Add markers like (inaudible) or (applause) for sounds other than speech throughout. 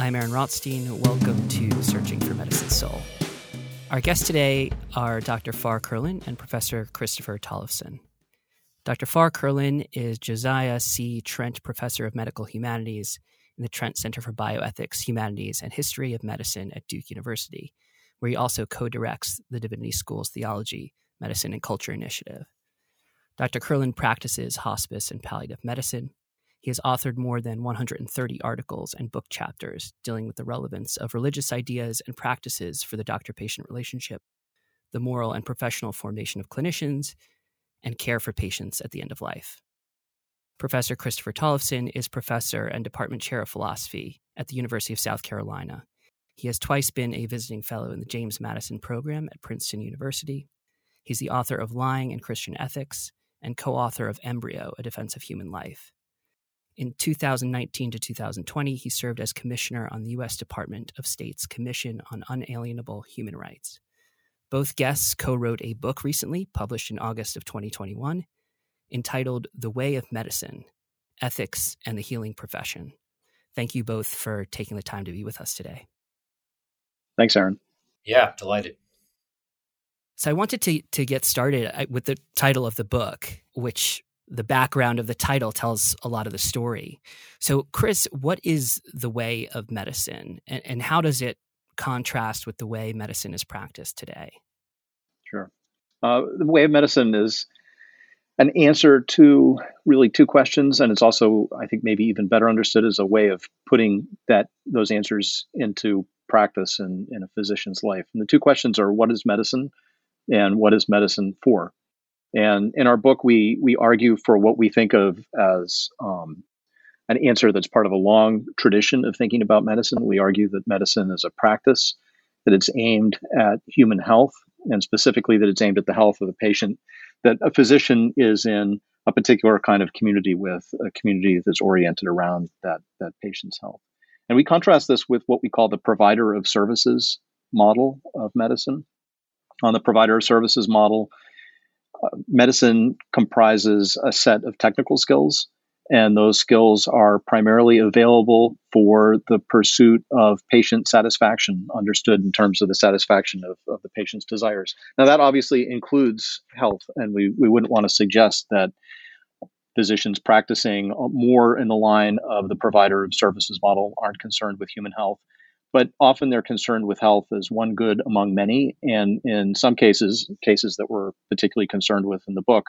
I'm Aaron Rothstein. Welcome to Searching for Medicine Soul. Our guests today are Dr. Farr Curlin and Professor Christopher Tollefson. Dr. Farr Curlin is Josiah C. Trent Professor of Medical Humanities in the Trent Center for Bioethics, Humanities, and History of Medicine at Duke University, where he also co directs the Divinity School's Theology, Medicine, and Culture Initiative. Dr. Curlin practices hospice and palliative medicine. He has authored more than 130 articles and book chapters dealing with the relevance of religious ideas and practices for the doctor patient relationship, the moral and professional formation of clinicians, and care for patients at the end of life. Professor Christopher Tollefson is professor and department chair of philosophy at the University of South Carolina. He has twice been a visiting fellow in the James Madison program at Princeton University. He's the author of Lying and Christian Ethics and co author of Embryo, A Defense of Human Life. In 2019 to 2020, he served as commissioner on the U.S. Department of State's Commission on Unalienable Human Rights. Both guests co wrote a book recently, published in August of 2021, entitled The Way of Medicine Ethics and the Healing Profession. Thank you both for taking the time to be with us today. Thanks, Aaron. Yeah, delighted. So I wanted to, to get started with the title of the book, which the background of the title tells a lot of the story. So, Chris, what is the way of medicine and, and how does it contrast with the way medicine is practiced today? Sure. Uh, the way of medicine is an answer to really two questions, and it's also, I think, maybe even better understood as a way of putting that those answers into practice in, in a physician's life. And the two questions are: what is medicine, and what is medicine for? And in our book, we we argue for what we think of as um, an answer that's part of a long tradition of thinking about medicine. We argue that medicine is a practice, that it's aimed at human health, and specifically that it's aimed at the health of the patient. That a physician is in a particular kind of community with a community that's oriented around that that patient's health. And we contrast this with what we call the provider of services model of medicine. On the provider of services model, medicine comprises a set of technical skills, and those skills are primarily available for the pursuit of patient satisfaction, understood in terms of the satisfaction of, of the patient's desires. Now, that obviously includes health, and we, we wouldn't want to suggest that physicians practicing more in the line of the provider of services model aren't concerned with human health but often they're concerned with health as one good among many. And in some cases, cases that we're particularly concerned with in the book,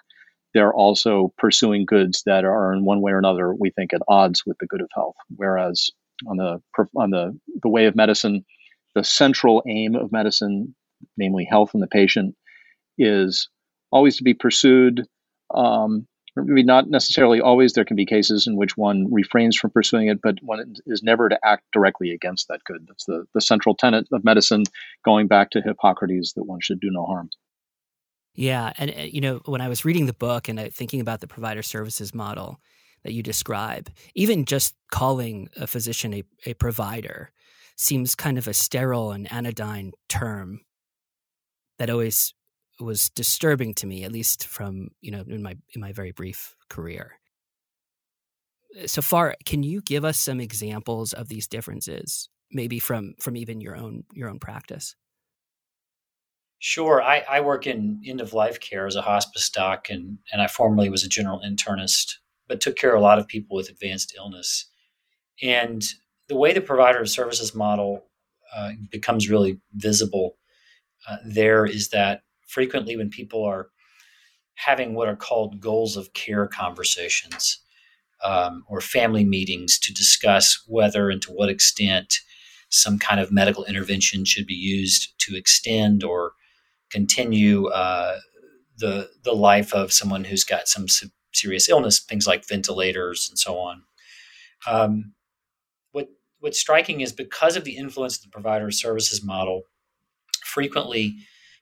they're also pursuing goods that are in one way or another, we think, at odds with the good of health. Whereas on the on the the way of medicine, the central aim of medicine, namely health in the patient, is always to be pursued um, maybe not necessarily always. There can be cases in which one refrains from pursuing it, but one is never to act directly against that good. That's the, the central tenet of medicine, going back to Hippocrates, that one should do no harm. Yeah. And, uh, you know, when I was reading the book and thinking about the provider services model that you describe, even just calling a physician a, a provider seems kind of a sterile and anodyne term that always was disturbing to me, at least from you know in my in my very brief career. Uh, so far, can you give us some examples of these differences, maybe from from even your own your own practice? Sure. I, I work in end of life care as a hospice doc, and and I formerly was a general internist, but took care of a lot of people with advanced illness. And the way the provider of services model uh, becomes really visible uh, there is that frequently when people are having what are called goals of care conversations um, or family meetings to discuss whether and to what extent some kind of medical intervention should be used to extend or continue uh, the the life of someone who's got some serious illness, things like ventilators and so on. Um, what what's striking is because of the influence of the provider services model, frequently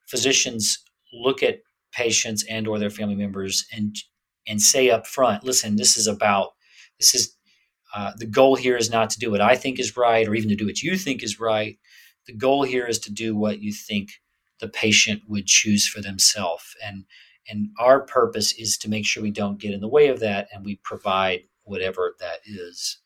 physicians look at patients and or their family members and and say up front listen this is about this is uh, the goal here is not to do what i think is right or even to do what you think is right. The goal here is to do what you think the patient would choose for themselves. And and our purpose is to make sure we don't get in the way of that and we provide whatever that is.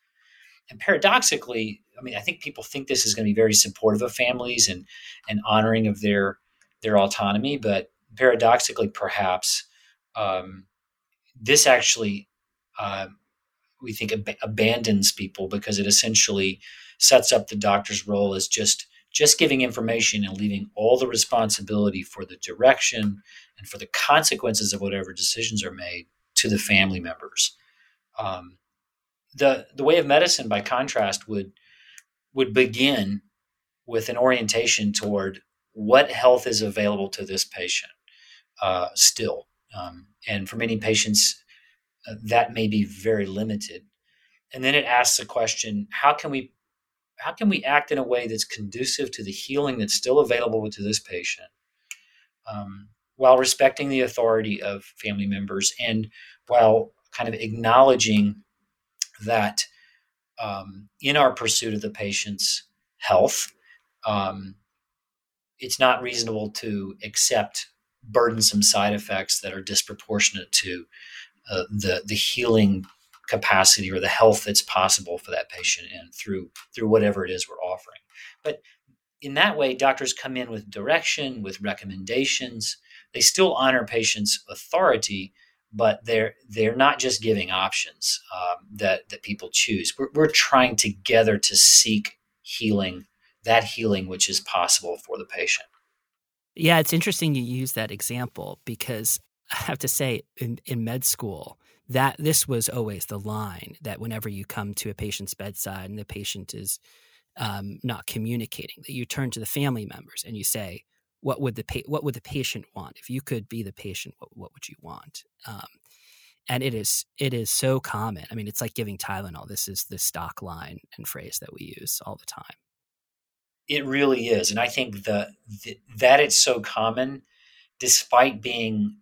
And paradoxically, I mean, I think people think this is going to be very supportive of families and and honoring of their their autonomy, but paradoxically, perhaps um, this actually uh, we think ab- abandons people because it essentially sets up the doctor's role as just just giving information and leaving all the responsibility for the direction and for the consequences of whatever decisions are made to the family members. Um, the the way of medicine, by contrast, would would begin with an orientation toward what health is available to this patient uh, still, um, and for many patients, uh, that may be very limited. And then it asks the question: How can we how can we act in a way that's conducive to the healing that's still available to this patient um, while respecting the authority of family members and while kind of acknowledging that um, in our pursuit of the patient's health, um, it's not reasonable to accept burdensome side effects that are disproportionate to uh, the the healing capacity or the health that's possible for that patient and through through whatever it is we're offering. But in that way, doctors come in with direction, with recommendations. They still honor patients' authority, but they're they're not just giving options um, that that people choose. We're, we're trying together to seek healing, that healing which is possible for the patient. Yeah, it's interesting you use that example because I have to say, in, in med school, that this was always the line that whenever you come to a patient's bedside and the patient is um, not communicating, that you turn to the family members and you say, "What would the pa- what would the patient want? If you could be the patient, what, what would you want?" Um, and it is it is so common. I mean, it's like giving Tylenol. This is the stock line and phrase that we use all the time. It really is, and I think the, the that it's so common, despite being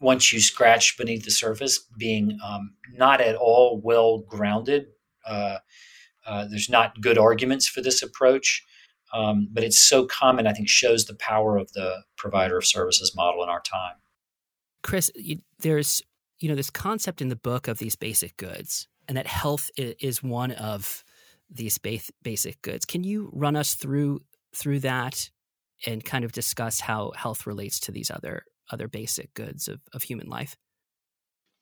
once you scratch beneath the surface, being um, not at all well grounded. Uh, uh, there's not good arguments for this approach, um, but it's so common. I think shows the power of the provider of services model in our time. Chris, you, there's you know this concept in the book of these basic goods, and that health is one of these basic goods. Can you run us through through that and kind of discuss how health relates to these other other basic goods of, of human life.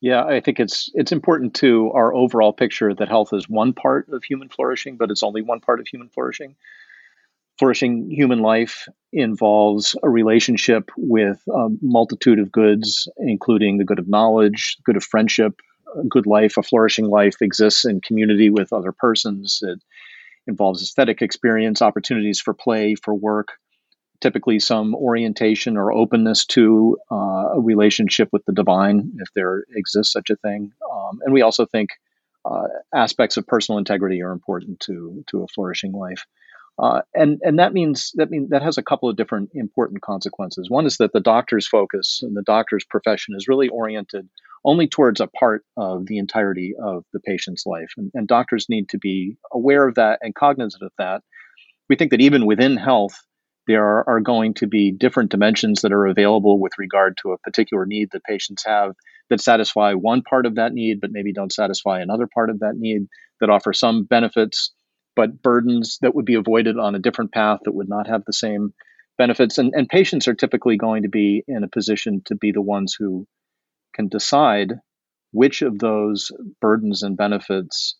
Yeah, I think it's it's important to our overall picture that health is one part of human flourishing, but it's only one part of human flourishing. Flourishing human life involves a relationship with a multitude of goods, including the good of knowledge, the good of friendship. A good life, a flourishing life exists in community with other persons. It involves aesthetic experience, opportunities for play, for work, typically some orientation or openness to uh, a relationship with the divine, if there exists such a thing. Um, and we also think uh, aspects of personal integrity are important to to a flourishing life. Uh, and and that means that mean that has a couple of different important consequences. One is that the doctor's focus and the doctor's profession is really oriented only towards a part of the entirety of the patient's life, and, and doctors need to be aware of that and cognizant of that. We think that even within health, there are going to be different dimensions that are available with regard to a particular need that patients have that satisfy one part of that need, but maybe don't satisfy another part of that need, that offer some benefits, but burdens that would be avoided on a different path that would not have the same benefits. And, and patients are typically going to be in a position to be the ones who can decide which of those burdens and benefits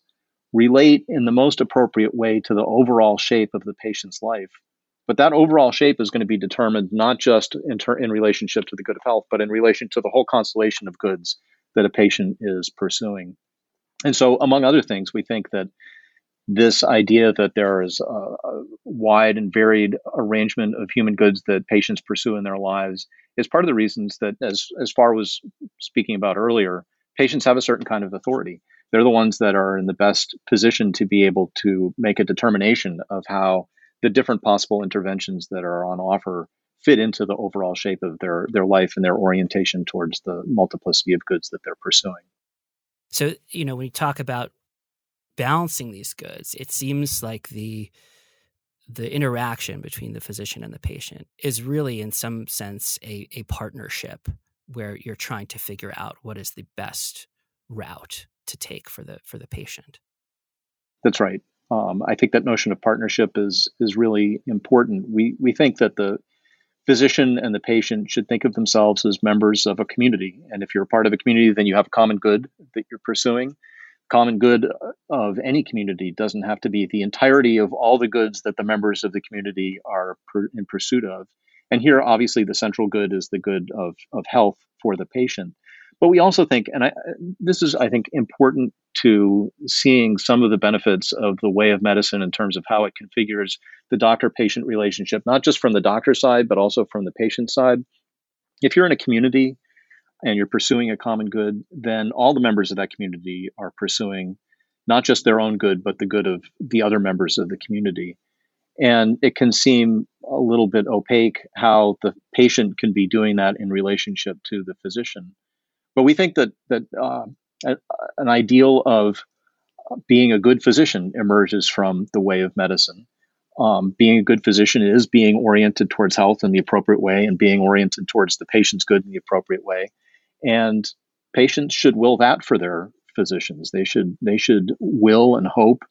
relate in the most appropriate way to the overall shape of the patient's life but that overall shape is going to be determined not just in, ter- in relationship to the good of health, but in relation to the whole constellation of goods that a patient is pursuing. And so, among other things, we think that this idea that there is a, wide and varied arrangement of human goods that patients pursue in their lives is part of the reasons that, as as Farr was speaking about earlier, patients have a certain kind of authority. They're the ones that are in the best position to be able to make a determination of how the different possible interventions that are on offer fit into the overall shape of their their life and their orientation towards the multiplicity of goods that they're pursuing. So, you know, when you talk about balancing these goods, it seems like the the interaction between the physician and the patient is really in some sense a, a partnership where you're trying to figure out what is the best route to take for the for the patient. That's right. Um, I think that notion of partnership is is really important. We we think that the physician and the patient should think of themselves as members of a community, and if you're a part of a community, then you have a common good that you're pursuing. Common good of any community doesn't have to be the entirety of all the goods that the members of the community are per, in pursuit of. And here, obviously, the central good is the good of, of health for the patient. But we also think, and I, this is, I think, important to seeing some of the benefits of the way of medicine in terms of how it configures the doctor patient relationship, not just from the doctor side, but also from the patient side. If you're in a community and you're pursuing a common good, then all the members of that community are pursuing not just their own good, but the good of the other members of the community. And it can seem a little bit opaque how the patient can be doing that in relationship to the physician. But we think that that uh, an ideal of being a good physician emerges from the way of medicine. Um, being a good physician is being oriented towards health in the appropriate way and being oriented towards the patient's good in the appropriate way. And patients should will that for their physicians. They should they should will and hope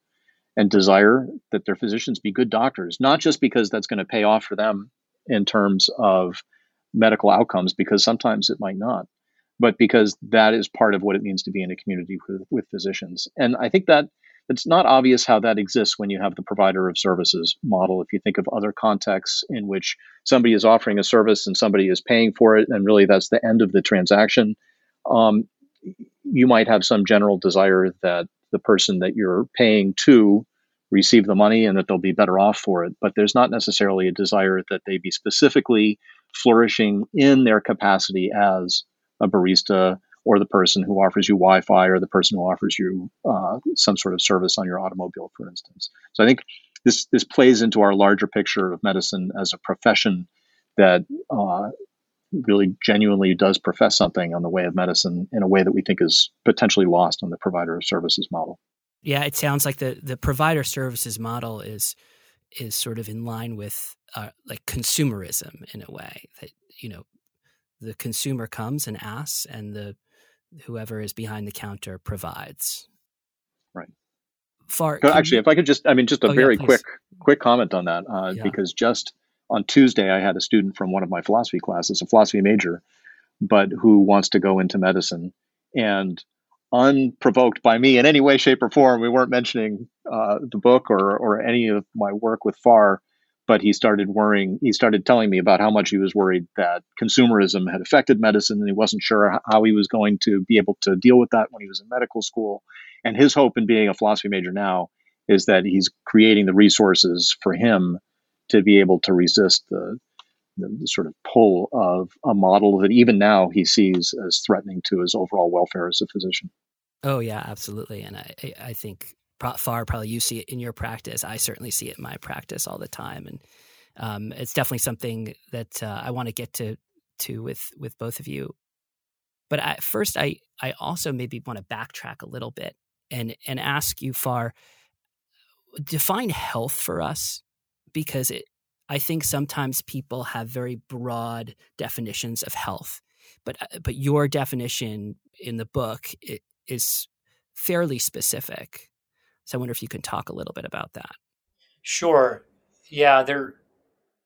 and desire that their physicians be good doctors, not just because that's going to pay off for them in terms of medical outcomes, because sometimes it might not, but because that is part of what it means to be in a community with, with physicians. And I think that it's not obvious how that exists when you have the provider of services model. If you think of other contexts in which somebody is offering a service and somebody is paying for it, and really that's the end of the transaction, um, you might have some general desire that the person that you're paying to receive the money and that they'll be better off for it. But there's not necessarily a desire that they be specifically flourishing in their capacity as a barista or the person who offers you Wi-Fi or the person who offers you uh, some sort of service on your automobile, for instance. So I think this this plays into our larger picture of medicine as a profession that uh, really genuinely does profess something on the way of medicine in a way that we think is potentially lost on the provider of services model. Yeah, it sounds like the the provider services model is is sort of in line with uh, like consumerism in a way that you know the consumer comes and asks and the whoever is behind the counter provides. Right. Farr actually, if I could just, I mean, just a oh, very yeah, quick, quick comment on that, uh, yeah. because just on Tuesday, I had a student from one of my philosophy classes, a philosophy major, but who wants to go into medicine. And unprovoked by me in any way, shape, or form, we weren't mentioning uh, the book or, or any of my work with Farr, but he started worrying. He started telling me about how much he was worried that consumerism had affected medicine, and he wasn't sure how he was going to be able to deal with that when he was in medical school. And his hope in being a philosophy major now is that he's creating the resources for him to be able to resist the, the, the, sort of pull of a model that even now he sees as threatening to his overall welfare as a physician. Oh yeah, absolutely, and I I think Farr probably you see it in your practice. I certainly see it in my practice all the time, and um, it's definitely something that uh, I want to get to to with with both of you. But I, first, I I also maybe want to backtrack a little bit and and ask you, Farr, define health for us because it, I think sometimes people have very broad definitions of health, but uh, but your definition in the book is fairly specific. So I wonder if you can talk a little bit about that. Sure. Yeah, there.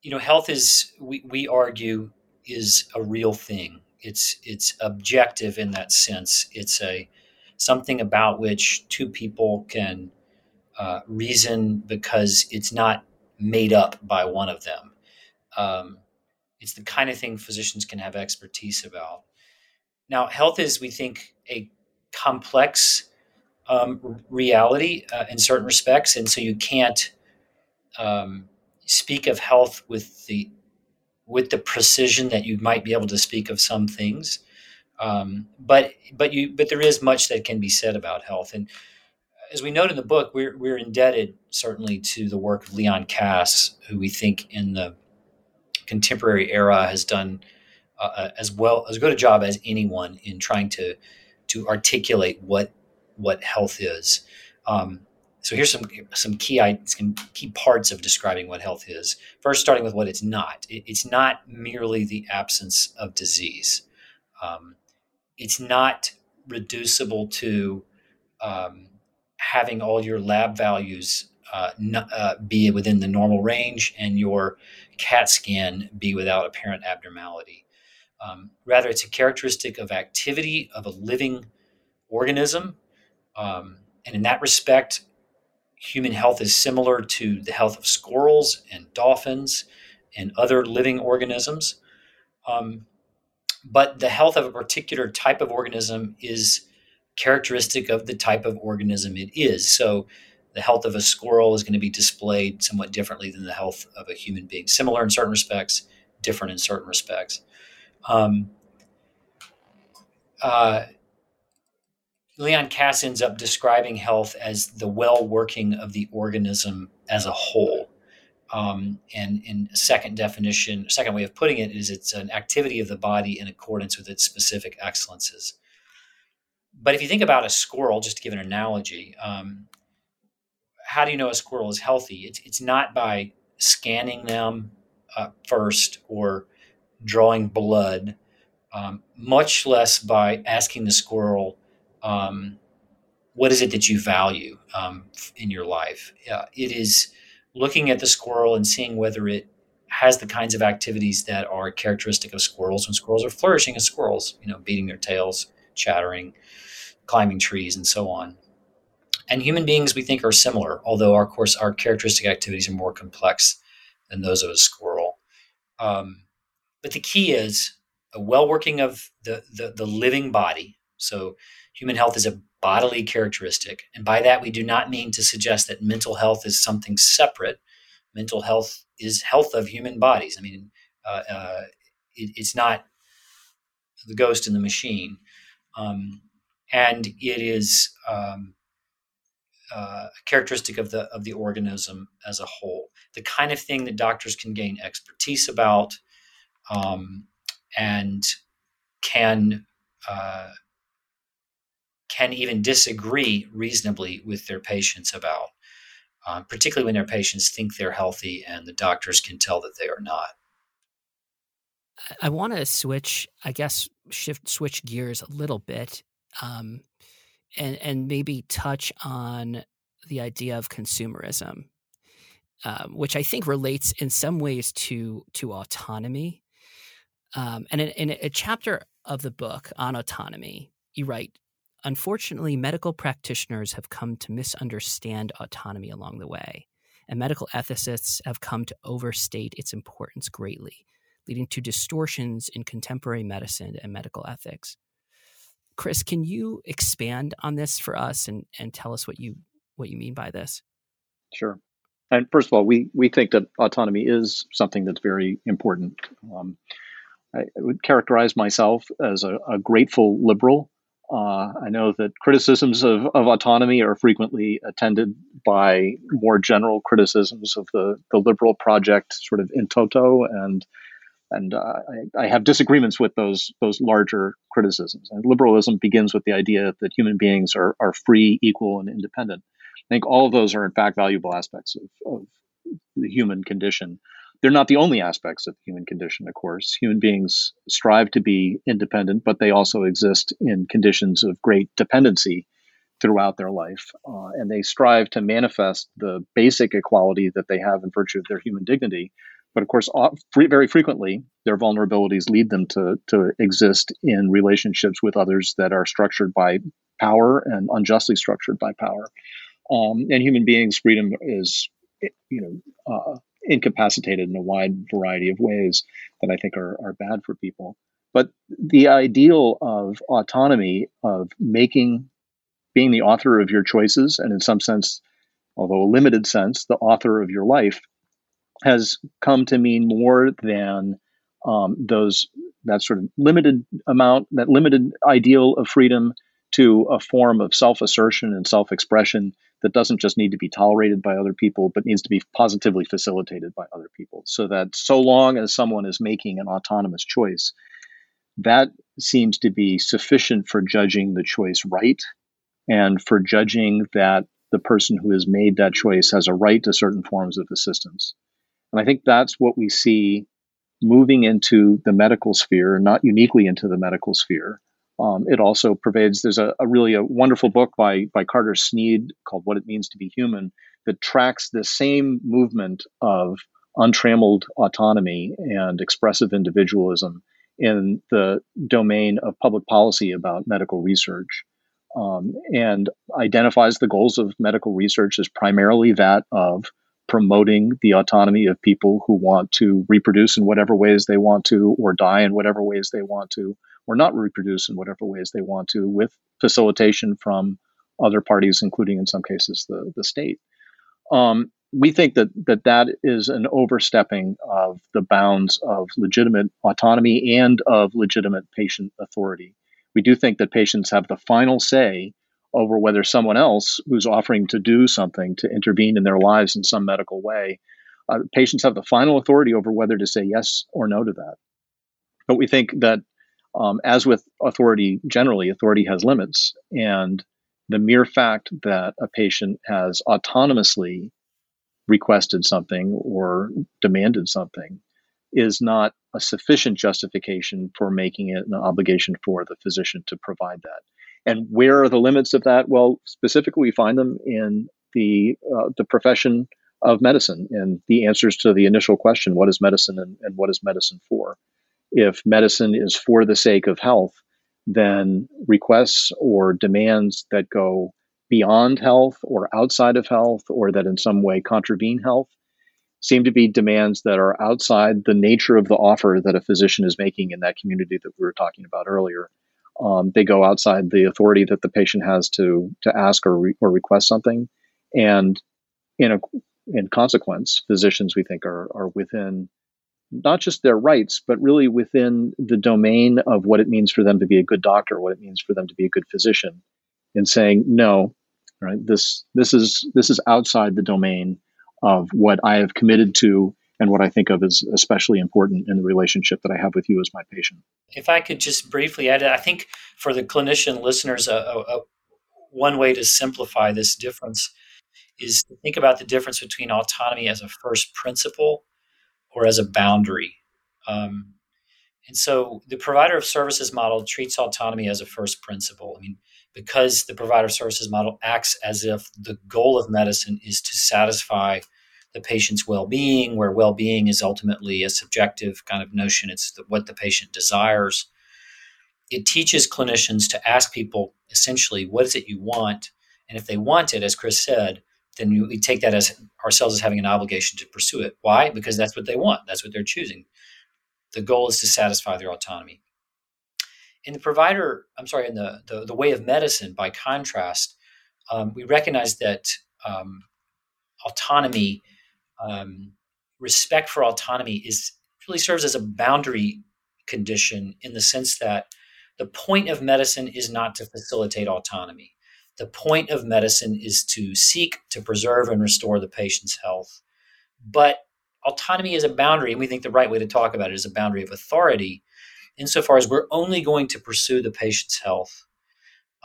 You know, health is we we argue is a real thing. It's it's objective in that sense. It's a something about which two people can uh, reason because it's not made up by one of them. Um, it's the kind of thing physicians can have expertise about. Now, health is, we think, a complex um, reality uh, in certain respects, and so you can't um, speak of health with the with the precision that you might be able to speak of some things. Um, but but you but there is much that can be said about health, and as we note in the book, we're, we're indebted certainly to the work of Leon Kass, who we think in the contemporary era has done uh, uh, as well as good a job as anyone in trying to to articulate what what health is. Um, so here's some some key some key parts of describing what health is. First, starting with what it's not. It, it's not merely the absence of disease. Um, it's not reducible to um, having all your lab values uh, uh, be within the normal range and your CAT scan be without apparent abnormality. Um, rather, it's a characteristic of activity of a living organism. Um, and in that respect, human health is similar to the health of squirrels and dolphins and other living organisms. Um, but the health of a particular type of organism is characteristic of the type of organism it is. So the health of a squirrel is going to be displayed somewhat differently than the health of a human being. Similar in certain respects, different in certain respects. Um, uh, Leon Kass ends up describing health as the well working of the organism as a whole. Um, and in second definition, second way of putting it is it's an activity of the body in accordance with its specific excellences. But if you think about a squirrel, just to give an analogy, um, how do you know a squirrel is healthy? It's, it's not by scanning them uh, first or drawing blood, um, much less by asking the squirrel, um, what is it that you value um, in your life? Uh, it is looking at the squirrel and seeing whether it has the kinds of activities that are characteristic of squirrels when squirrels are flourishing as squirrels, you know, beating their tails, chattering, climbing trees, and so on. And human beings, we think, are similar, although, our, of course, our characteristic activities are more complex than those of a squirrel. Um, but the key is a well working of the, the, the living body. So, human health is a bodily characteristic. And by that, we do not mean to suggest that mental health is something separate. Mental health is health of human bodies. I mean, uh, uh, it, it's not the ghost in the machine. Um, and it is um, uh, a characteristic of the of the organism as a whole. The kind of thing that doctors can gain expertise about, um, and can uh, can even disagree reasonably with their patients about, um, particularly when their patients think they're healthy and the doctors can tell that they are not. I want to switch, I guess, shift switch gears a little bit, um, and and maybe touch on the idea of consumerism, um, which I think relates in some ways to to autonomy. Um, and in, in a chapter of the book on autonomy, you write Unfortunately, medical practitioners have come to misunderstand autonomy along the way, and medical ethicists have come to overstate its importance greatly, leading to distortions in contemporary medicine and medical ethics. Chris, can you expand on this for us and, and tell us what you what you mean by this? Sure. And first of all, we we think that autonomy is something that's very important. Um, I would characterize myself as a, a grateful liberal uh, I know that criticisms of, of autonomy are frequently attended by more general criticisms of the, the liberal project, sort of in toto, and and uh, I, I, have disagreements with those those larger criticisms. And liberalism begins with the idea that human beings are are free, equal, and independent. I think all of those are in fact valuable aspects of, of the human condition they're not the only aspects of the human condition, of course. Human beings strive to be independent, but they also exist in conditions of great dependency throughout their life. Uh, and they strive to manifest the basic equality that they have in virtue of their human dignity. But of course, very frequently, their vulnerabilities lead them to, to exist in relationships with others that are structured by power and unjustly structured by power. Um, and human beings' freedom is, you know, uh, incapacitated in a wide variety of ways that I think are, are bad for people. But the ideal of autonomy, of making, being the author of your choices, and in some sense, although a limited sense, the author of your life, has come to mean more than um, those that sort of limited amount, that limited ideal of freedom to a form of self assertion and self expression that doesn't just need to be tolerated by other people, but needs to be positively facilitated by other people. So that so long as someone is making an autonomous choice, that seems to be sufficient for judging the choice right and for judging that the person who has made that choice has a right to certain forms of assistance. And I think that's what we see moving into the medical sphere, not uniquely into the medical sphere, Um, it also pervades. There's a, a, really a wonderful book by by Carter Snead called "What It Means to Be Human" that tracks the same movement of untrammeled autonomy and expressive individualism in the domain of public policy about medical research, um, and identifies the goals of medical research as primarily that of promoting the autonomy of people who want to reproduce in whatever ways they want to, or die in whatever ways they want to, or not reproduce in whatever ways they want to, with facilitation from other parties, including in some cases the, the state. Um, we think that, that that is an overstepping of the bounds of legitimate autonomy and of legitimate patient authority. We do think that patients have the final say over whether someone else who's offering to do something to intervene in their lives in some medical way, uh, patients have the final authority over whether to say yes or no to that. But we think that, um, as with authority generally, authority has limits. And the mere fact that a patient has autonomously requested something or demanded something is not a sufficient justification for making it an obligation for the physician to provide that. And where are the limits of that? Well, specifically, we find them in the uh, the profession of medicine and the answers to the initial question: What is medicine, and, and what is medicine for? If medicine is for the sake of health, then requests or demands that go beyond health or outside of health or that in some way contravene health seem to be demands that are outside the nature of the offer that a physician is making in that community that we were talking about earlier. Um, they go outside the authority that the patient has to to ask or, re- or request something, and in a in consequence, physicians we think are are within not just their rights, but really within the domain of what it means for them to be a good doctor, what it means for them to be a good physician, and saying no, right? This this is this is outside the domain of what I have committed to and what I think of as especially important in the relationship that I have with you as my patient. If I could just briefly add, I think for the clinician listeners, a, a, one way to simplify this difference is to think about the difference between autonomy as a first principle or as a boundary. Um, and so the provider of services model treats autonomy as a first principle. I mean, because the provider of services model acts as if the goal of medicine is to satisfy the patient's well-being where well-being is ultimately a subjective kind of notion it's the, what the patient desires it teaches clinicians to ask people essentially what is it you want and if they want it as chris said then we take that as ourselves as having an obligation to pursue it. Why? Because that's what they want. That's what they're choosing. The goal is to satisfy their autonomy. In the provider, I'm sorry, in the, the, the way of medicine, by contrast, um, we recognize that um, autonomy, um, respect for autonomy, is really serves as a boundary condition in the sense that the point of medicine is not to facilitate autonomy. The point of medicine is to seek to preserve and restore the patient's health. But autonomy is a boundary, and we think the right way to talk about it is a boundary of authority insofar as we're only going to pursue the patient's health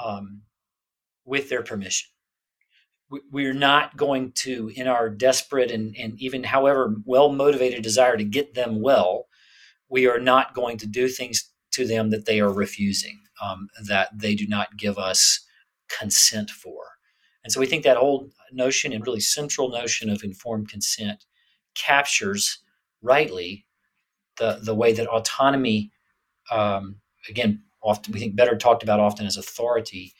um, with their permission. We're not going to, in our desperate and, and even however well motivated desire to get them well, we are not going to do things to them that they are refusing, um, that they do not give us consent for. And so we think that whole notion and really central notion of informed consent captures rightly the, the way that autonomy um, again, often we think better talked about often as authority,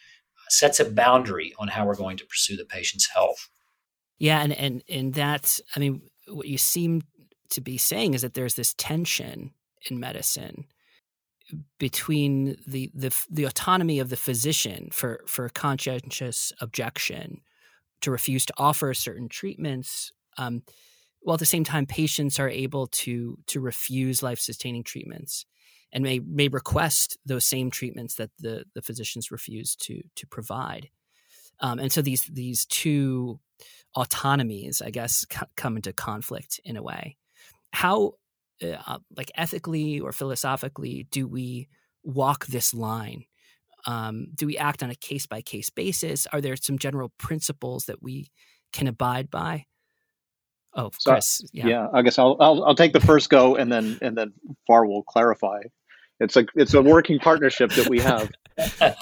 sets a boundary on how we're going to pursue the patient's health. Yeah, and and and that I mean, what you seem to be saying is that there's this tension in medicine between the the the autonomy of the physician for for conscientious objection to refuse to offer certain treatments um, while at the same time patients are able to to refuse life sustaining treatments and may may request those same treatments that the the physicians refuse to to provide. Um, and so these these two autonomies, I guess, c- come into conflict in a way. How, uh, like ethically or philosophically, do we walk this line? Um, do we act on a case by case basis? Are there some general principles that we can abide by? Oh, Chris. Yeah. yeah, I guess I'll, I'll I'll take the first go, and then and then Farr will clarify It's a it's a working partnership that we have. (laughs)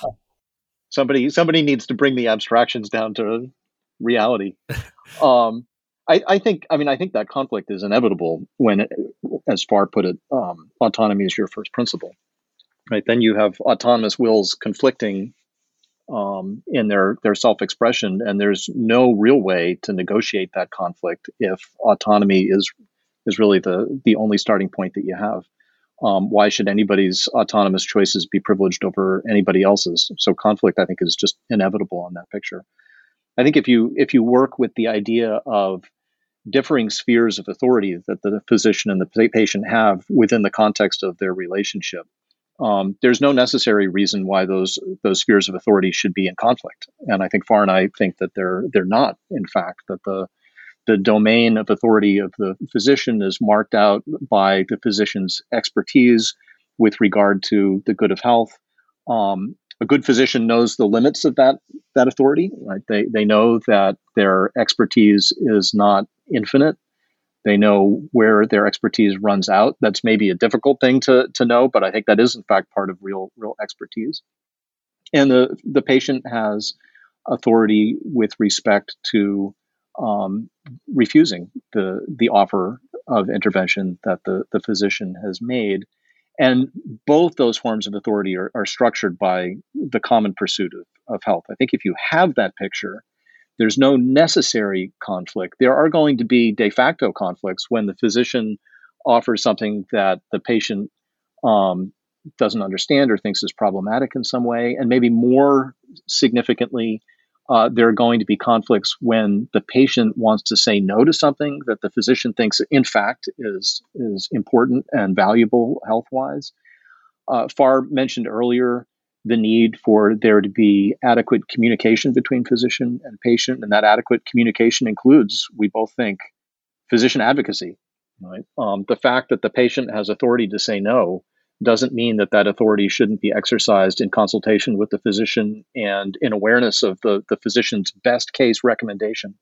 somebody somebody needs to bring the abstractions down to reality. (laughs) Um, I, I, think I mean I think that conflict is inevitable when, as Farr put it, um, autonomy is your first principle. Right. Then you have autonomous wills conflicting um, in their their self expression, and there's no real way to negotiate that conflict if autonomy is is really the the only starting point that you have. Um, why should anybody's autonomous choices be privileged over anybody else's? So conflict, I think, is just inevitable on that picture. I think if you if you work with the idea of differing spheres of authority that the physician and the patient have within the context of their relationship, um, there's no necessary reason why those those spheres of authority should be in conflict. And I think Farr and I think that they're they're not. In fact, that the the domain of authority of the physician is marked out by the physician's expertise with regard to the good of health. Um, a good physician knows the limits of that that authority. Right? They they know that their expertise is not infinite. They know where their expertise runs out. That's maybe a difficult thing to, to know, but I think that is in fact part of real real expertise. And the the patient has authority with respect to um, refusing the the offer of intervention that the, the physician has made. And both those forms of authority are, are structured by the common pursuit of, of health. I think if you have that picture, there's no necessary conflict. There are going to be de facto conflicts when the physician offers something that the patient um, doesn't understand or thinks is problematic in some way. And maybe more significantly, uh, there are going to be conflicts when the patient wants to say no to something that the physician thinks, in fact, is is important and valuable health wise. Uh, Farr mentioned earlier the need for there to be adequate communication between physician and patient, and that adequate communication includes, we both think, physician advocacy. Right? Um, the fact that the patient has authority to say no doesn't mean that that authority shouldn't be exercised in consultation with the physician and in awareness of the, the physician's best case recommendation.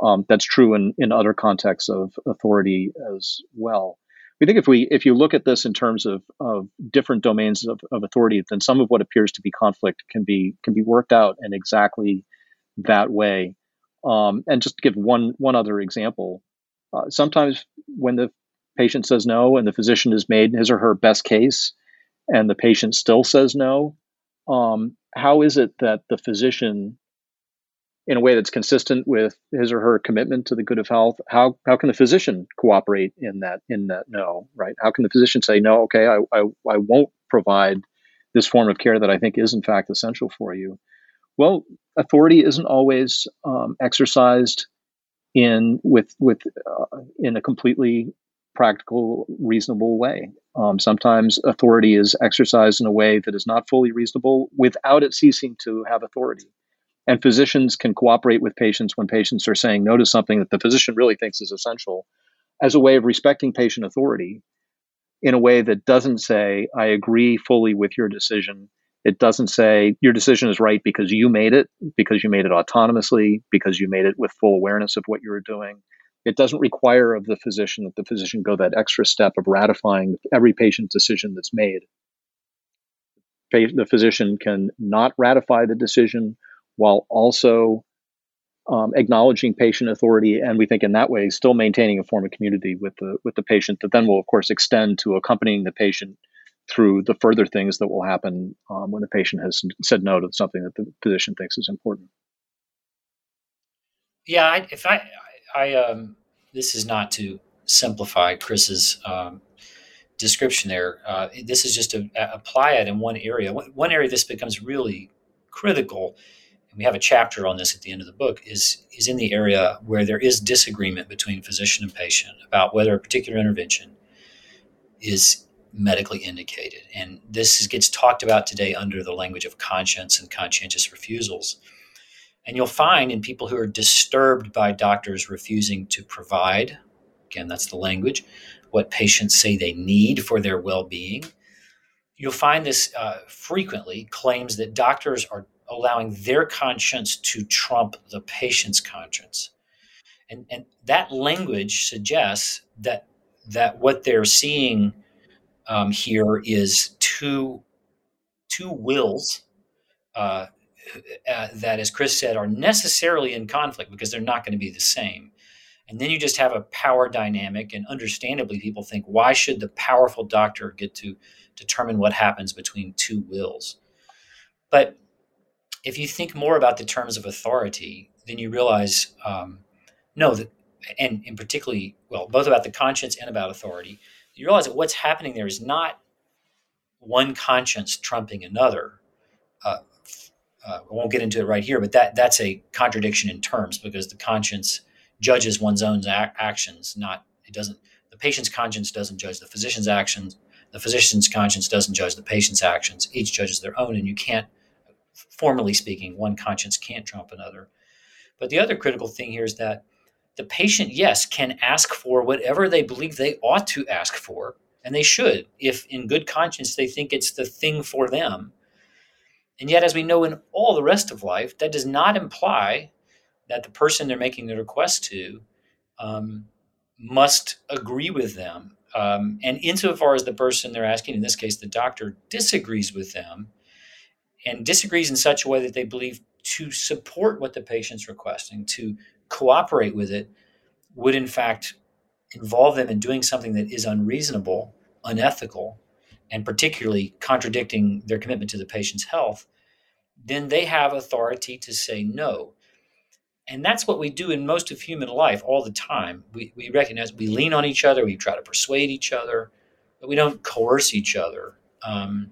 Um, that's true in, in other contexts of authority as well we think if we if you look at this in terms of, of different domains of, of authority, then some of what appears to be conflict can be can be worked out in exactly that way. Um, and just to give one one other example, uh, sometimes when the patient says no and the physician has made his or her best case, and the patient still says no, um, how is it that the physician in a way that's consistent with his or her commitment to the good of health how how can the physician cooperate in that in that no right? How can the physician say no okay i i, I won't provide this form of care that i think is in fact essential for you well authority isn't always um, exercised in with with uh, in a completely practical reasonable way. Um, sometimes authority is exercised in a way that is not fully reasonable without it ceasing to have authority and physicians can cooperate with patients when patients are saying no to something that the physician really thinks is essential as a way of respecting patient authority in a way that doesn't say, I agree fully with your decision. It doesn't say your decision is right because you made it, because you made it autonomously, because you made it with full awareness of what you were doing. It doesn't require of the physician that the physician go that extra step of ratifying every patient decision that's made. The physician can not ratify the decision while also um, acknowledging patient authority, and we think in that way still maintaining a form of community with the with the patient that then will of course extend to accompanying the patient through the further things that will happen um, when the patient has said no to something that the physician thinks is important. Yeah, I, if I, I, um, this is not to simplify Chris's um, description there. Uh, this is just to apply it in one area. One area this becomes really critical we have a chapter on this at the end of the book, is, is in the area where there is disagreement between physician and patient about whether a particular intervention is medically indicated. And this is, gets talked about today under the language of conscience and conscientious refusals. And you'll find in people who are disturbed by doctors refusing to provide, again, that's the language, what patients say they need for their well being. You'll find this uh, frequently claims that doctors are allowing their conscience to trump the patient's conscience. And, and that language suggests that that what they're seeing um, here is two two wills uh, uh, that, as Chris said, are necessarily in conflict because they're not going to be the same. And then you just have a power dynamic, and understandably, people think, why should the powerful doctor get to determine what happens between two wills? But if you think more about the terms of authority, then you realize um, no, that, and, and particularly, well, both about the conscience and about authority, you realize that what's happening there is not one conscience trumping another. Uh, uh, I won't get into it right here, but that that's a contradiction in terms because the conscience judges one's own ac- actions, not it doesn't. The patient's conscience doesn't judge the physician's actions. The physician's conscience doesn't judge the patient's actions. Each judges their own, and you can't, formally speaking, one conscience can't trump another. But the other critical thing here is that the patient, yes, can ask for whatever they believe they ought to ask for, and they should, if in good conscience they think it's the thing for them. And yet, as we know in all the rest of life, that does not imply that the person they're making the request to um, must agree with them. Um, and insofar as the person they're asking, in this case the doctor, disagrees with them and disagrees in such a way that they believe to support what the patient's requesting, to cooperate with it, would in fact involve them in doing something that is unreasonable, unethical, and particularly contradicting their commitment to the patient's health, then they have authority to say no. And that's what we do in most of human life all the time. We, we recognize we lean on each other, we try to persuade each other, but we don't coerce each other. Um,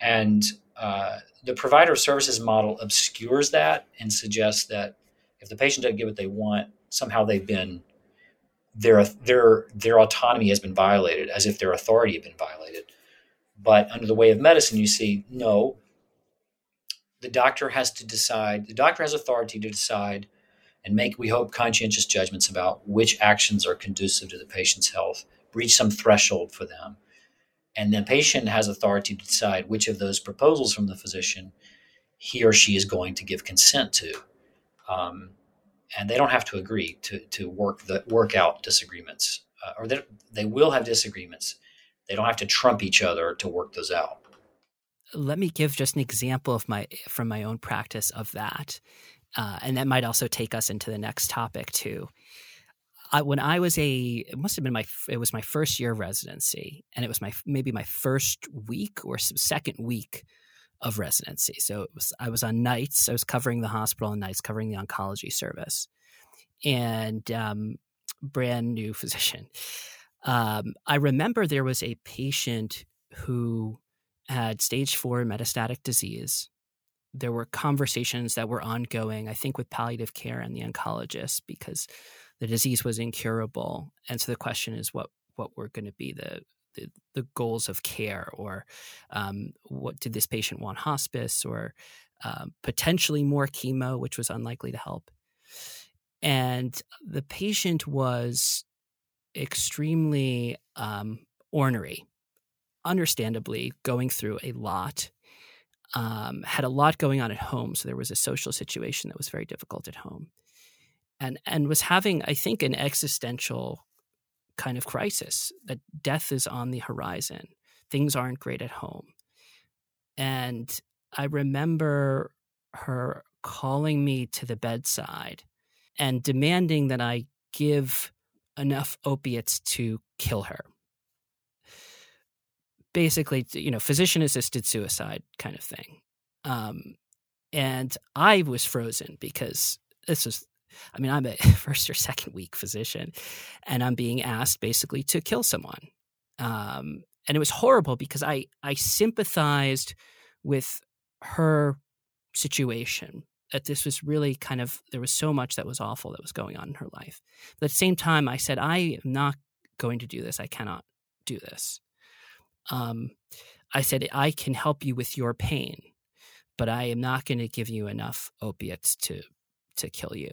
and uh, the provider of services model obscures that and suggests that if the patient doesn't get what they want, somehow they've been their their their autonomy has been violated, as if their authority had been violated. But under the way of medicine, you see, no. The doctor has to decide. The doctor has authority to decide and make, we hope, conscientious judgments about which actions are conducive to the patient's health, reach some threshold for them. And then the patient has authority to decide which of those proposals from the physician he or she is going to give consent to. Um, and they don't have to agree to, to work the, work out disagreements, uh, or they, they will have disagreements. They don't have to trump each other to work those out. Let me give just an example of my from my own practice of that, uh, and that might also take us into the next topic too. I, when I was a, it must have been my, it was my first year of residency, and it was my maybe my first week or second week of residency. So was, I was on nights. I was covering the hospital on nights, covering the oncology service, and um, brand new (laughs) physician. Um, I remember there was a patient who had stage four metastatic disease. There were conversations that were ongoing, I think, with palliative care and the oncologist because the disease was incurable. And so the question is what what were going to be the, the, the goals of care, or um, what did this patient want hospice, or uh, potentially more chemo, which was unlikely to help. And the patient was extremely um, ornery, understandably going through a lot. Um, had a lot going on at home, so there was a social situation that was very difficult at home and and was having i think an existential kind of crisis that death is on the horizon. Things aren't great at home. And i remember her calling me to the bedside and demanding that i give enough opiates to kill her. Basically you know physician assisted suicide kind of thing. Um, and i was frozen because this was I mean, I'm a (laughs) first or second week physician, and I'm being asked basically to kill someone. Um, and it was horrible because I I sympathized with her situation. That this was really kind of there was so much that was awful that was going on in her life. But at the same time, I said I am not going to do this. I cannot do this. Um, I said I can help you with your pain, but I am not going to give you enough opiates to to kill you.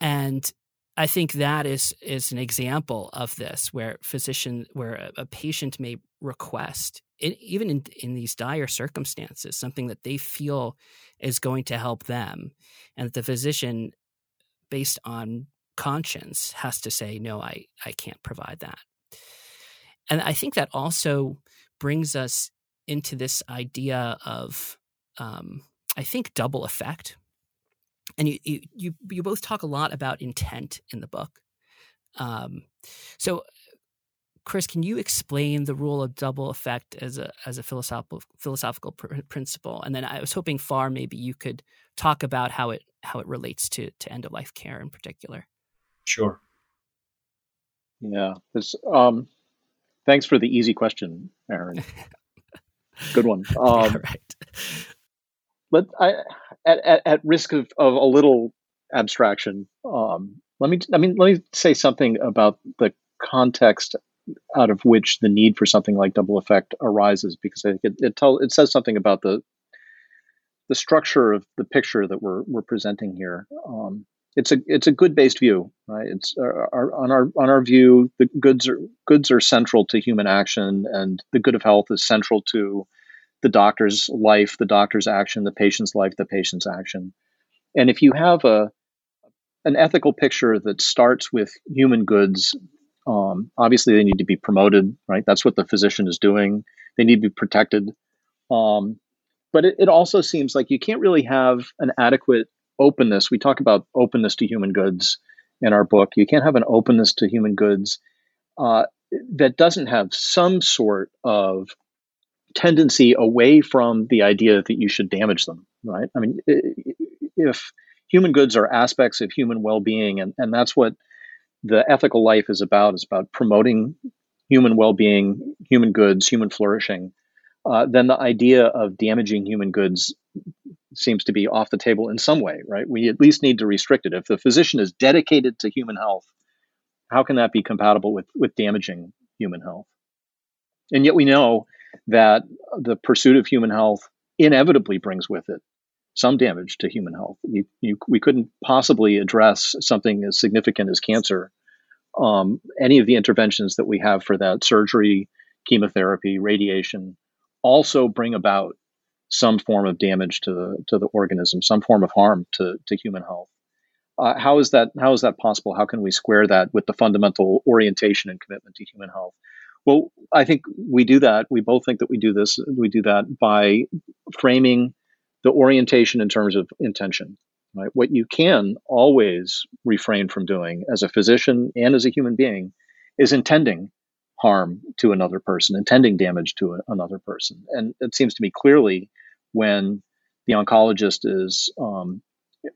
And I think that is is an example of this, where physician, where a, a patient may request, it, even in, in these dire circumstances, something that they feel is going to help them, and the physician, based on conscience, has to say, no, I I can't provide that. And I think that also brings us into this idea of, um, I think, double effect. And you, you, you, you both talk a lot about intent in the book. Um, so, Chris, can you explain the rule of double effect as a as a philosophical philosophical pr- principle? And then I was hoping, Farr, maybe you could talk about how it how it relates to to end of life care in particular. Sure. Yeah. Um, thanks for the easy question, Aaron. (laughs) Good one. (laughs) Um, right. But I, at, at, at risk of, of a little abstraction, um, let me. I mean, let me say something about the context out of which the need for something like double effect arises, because I think it it, it says something about the the structure of the picture that we're we're presenting here. Um, it's a it's a good based view, right? It's uh, our, on our on our view, the goods are goods are central to human action, and the good of health is central to the doctor's life, the doctor's action, the patient's life, the patient's action. And if you have a an ethical picture that starts with human goods, um, obviously they need to be promoted, right? That's what the physician is doing. They need to be protected. Um, but it, it also seems like you can't really have an adequate openness. We talk about openness to human goods in our book. You can't have an openness to human goods uh, that doesn't have some sort of tendency away from the idea that you should damage them, right? I mean, if human goods are aspects of human well-being, and, and that's what the ethical life is about, is about promoting human well-being, human goods, human flourishing, uh, then the idea of damaging human goods seems to be off the table in some way, right? We at least need to restrict it. If the physician is dedicated to human health, how can that be compatible with, with damaging human health? And yet we know that the pursuit of human health inevitably brings with it some damage to human health. You, you, we couldn't possibly address something as significant as cancer. Um, any of the interventions that we have for that surgery, chemotherapy, radiation also bring about some form of damage to the to the organism, some form of harm to to human health. Uh, how is that how is that possible? How can we square that with the fundamental orientation and commitment to human health? Well, I think we do that. We both think that we do this. We do that by framing the orientation in terms of intention. Right? What you can always refrain from doing as a physician and as a human being is intending harm to another person, intending damage to a, another person. And it seems to me clearly when the oncologist is um,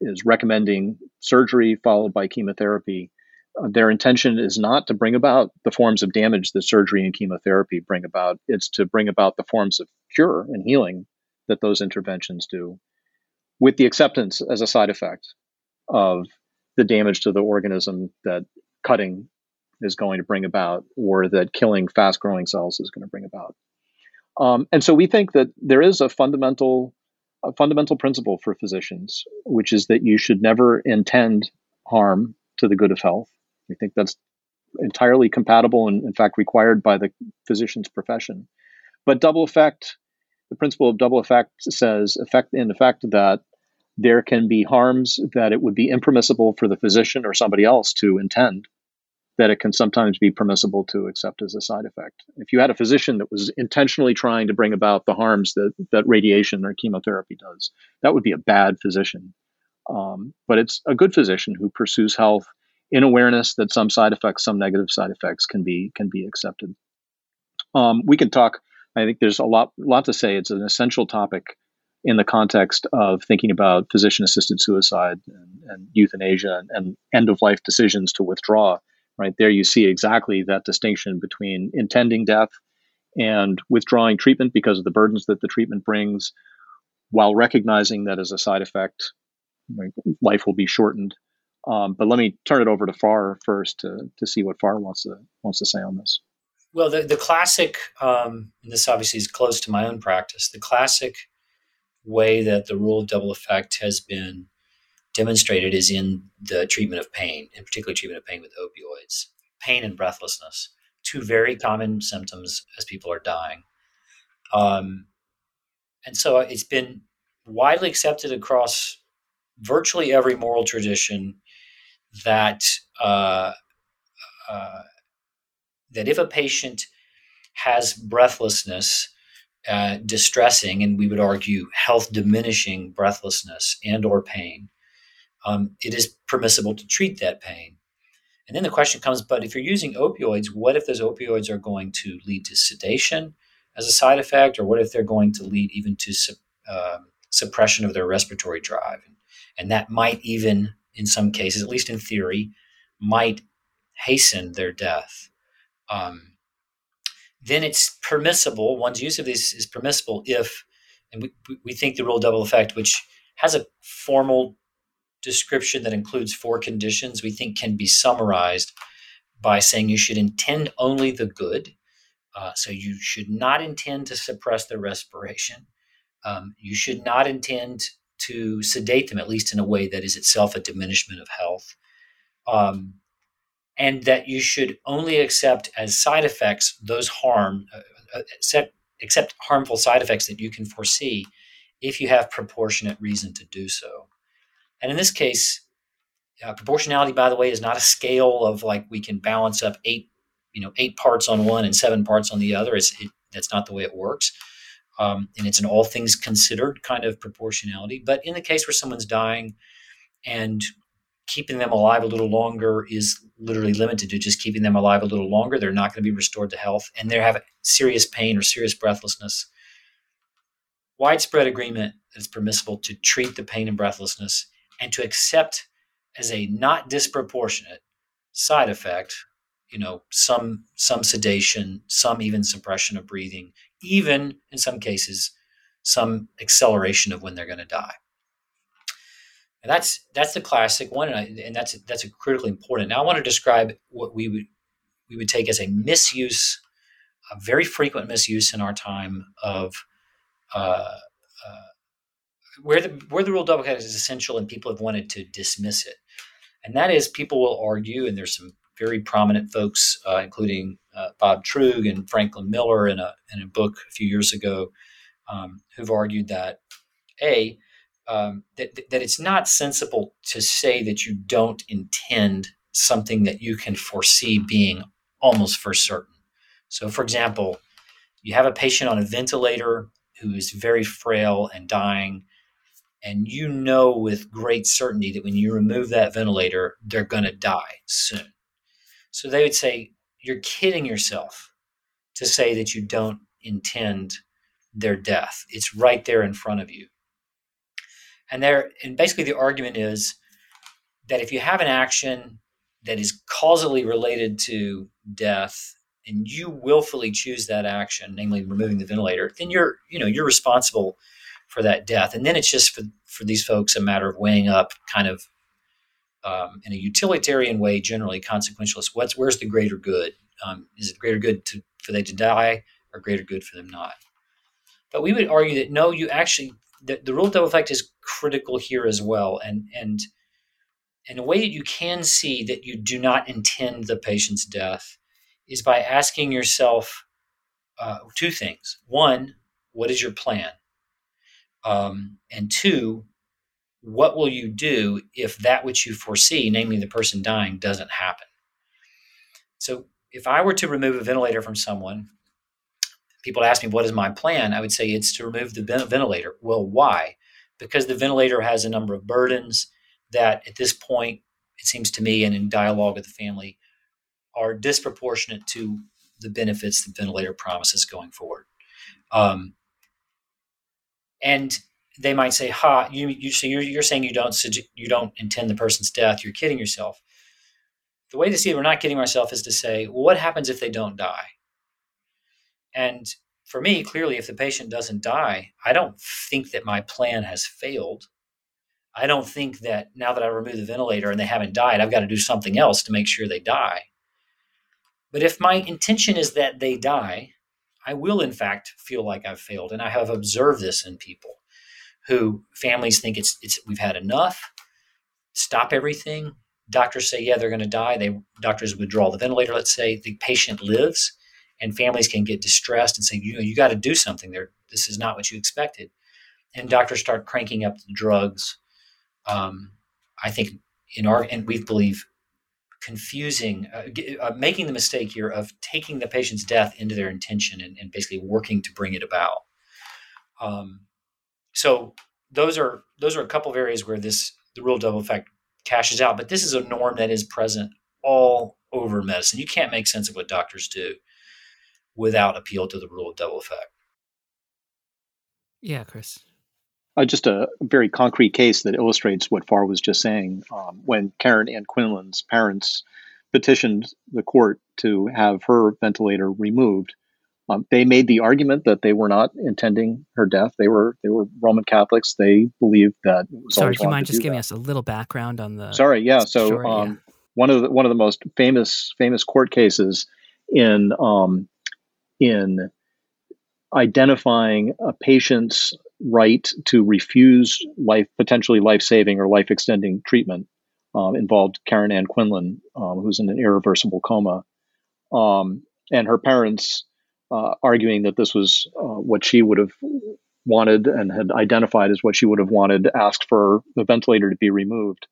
is recommending surgery followed by chemotherapy, their intention is not to bring about the forms of damage that surgery and chemotherapy bring about. It's to bring about the forms of cure and healing that those interventions do, with the acceptance as a side effect of the damage to the organism that cutting is going to bring about, or that killing fast growing cells is going to bring about. Um, and so we think that there is a fundamental, a fundamental principle for physicians, which is that you should never intend harm to the good of health. We think that's entirely compatible and, in fact, required by the physician's profession. But double effect, the principle of double effect says, effect in effect that there can be harms that it would be impermissible for the physician or somebody else to intend that it can sometimes be permissible to accept as a side effect. If you had a physician that was intentionally trying to bring about the harms that, that radiation or chemotherapy does, that would be a bad physician. Um, but it's a good physician who pursues health in awareness that some side effects, some negative side effects, can be can be accepted. Um, we can talk. I think there's a lot lot to say. It's an essential topic in the context of thinking about physician assisted suicide and, and euthanasia and, and end of life decisions to withdraw right there you see exactly that distinction between intending death and withdrawing treatment because of the burdens that the treatment brings while recognizing that as a side effect life will be shortened um, but let me turn it over to Farr first to, to see what Farr wants to wants to say on this well the, the classic um, and this obviously is close to my own practice the classic way that the rule of double effect has been demonstrated is in the treatment of pain, in particular treatment of pain with opioids. Pain and breathlessness, two very common symptoms as people are dying. Um, and so it's been widely accepted across virtually every moral tradition that uh, uh, that if a patient has breathlessness uh, distressing, and we would argue health diminishing breathlessness and or pain, um, it is permissible to treat that pain. And then the question comes, but if you're using opioids, what if those opioids are going to lead to sedation as a side effect, or what if they're going to lead even to uh, suppression of their respiratory drive? And that might even, in some cases, at least in theory, might hasten their death. Um, then it's permissible, one's use of these is permissible if, and we, we think the rule double effect, which has a formal description that includes four conditions, we think can be summarized by saying you should intend only the good. Uh, so you should not intend to suppress their respiration. Um, you should not intend to sedate them, at least in a way that is itself a diminishment of health. Um, and that you should only accept as side effects those harm, uh, uh, accept, accept harmful side effects that you can foresee if you have proportionate reason to do so. And in this case, uh, proportionality, by the way, is not a scale of like we can balance up eight, you know, eight parts on one and seven parts on the other. It's, it, that's not the way it works. Um, and it's an all things considered kind of proportionality. But in the case where someone's dying and keeping them alive a little longer is literally limited to just keeping them alive a little longer. They're not going to be restored to health and they have serious pain or serious breathlessness. Widespread agreement is permissible to treat the pain and breathlessness and to accept as a not disproportionate side effect, you know, some some sedation, some even suppression of breathing, even in some cases, some acceleration of when they're going to die. And that's that's the classic one, and, I, and that's that's a critically important. Now I want to describe what we would we would take as a misuse, a very frequent misuse in our time of uh, uh, where the where the rule of double cut is essential, and people have wanted to dismiss it, and that is people will argue, and there's some very prominent folks, uh, including uh, Bob Truog and Franklin Miller, in a in a book a few years ago, um, who've argued that a um, that, that it's not sensible to say that you don't intend something that you can foresee being almost for certain. So, for example, you have a patient on a ventilator who is very frail and dying, and you know with great certainty that when you remove that ventilator, they're going to die soon. So, they would say, You're kidding yourself to say that you don't intend their death. It's right there in front of you. And there, and basically the argument is that if you have an action that is causally related to death and you willfully choose that action, namely removing the ventilator, then you're, you know, you're responsible for that death. And then it's just for, for these folks a matter of weighing up kind of um, in a utilitarian way, generally consequentialist. What's where's the greater good? Um, is it greater good to, for they to die or greater good for them not? But we would argue that no, you actually the, the rule of double effect is critical here as well. And, and, and a way that you can see that you do not intend the patient's death is by asking yourself uh, two things. One, what is your plan? Um, and two, what will you do if that which you foresee, namely the person dying, doesn't happen? So, if I were to remove a ventilator from someone people ask me, what is my plan? I would say it's to remove the ventilator. Well, why? Because the ventilator has a number of burdens that at this point, it seems to me, and in dialogue with the family, are disproportionate to the benefits the ventilator promises going forward. Um, and they might say, "Ha, you, you so you're, you're saying you don't you don't intend the person's death. You're kidding yourself." The way to see it, we're not kidding ourselves is to say, well, "What happens if they don't die?" And for me, clearly, if the patient doesn't die, I don't think that my plan has failed. I don't think that now that I remove the ventilator and they haven't died, I've got to do something else to make sure they die. But if my intention is that they die, I will in fact feel like I've failed. And I have observed this in people who families think it's it's we've had enough, stop everything. Doctors say, yeah, they're going to die. They doctors withdraw the ventilator, let's say. The patient lives and families can get distressed and say, you know, you got to do something there. This is not what you expected. And doctors start cranking up the drugs. Um, I think in our, and we believe confusing, uh, uh, making the mistake here of taking the patient's death into their intention and, and basically working to bring it about. Um, so those are those are a couple of areas where this the rule of double effect cashes out. But this is a norm that is present all over medicine. You can't make sense of what doctors do without appeal to the rule of double effect. Yeah, Chris. Uh, just a very concrete case that illustrates what Farr was just saying. Um, when Karen Ann Quinlan's parents petitioned the court to have her ventilator removed, um, they made the argument that they were not intending her death. They were they were Roman Catholics. They believed that. Sorry, do you mind just giving that. us a little background on the? Sorry, yeah. So sure, um, yeah. one of the one of the most famous famous court cases in um, in identifying a patient's right to refuse life potentially life saving or life extending treatment um, involved Karen Ann Quinlan, um, who's in an irreversible coma, um, and her parents uh, arguing that this was uh, what she would have wanted and had identified as what she would have wanted, asked for the ventilator to be removed.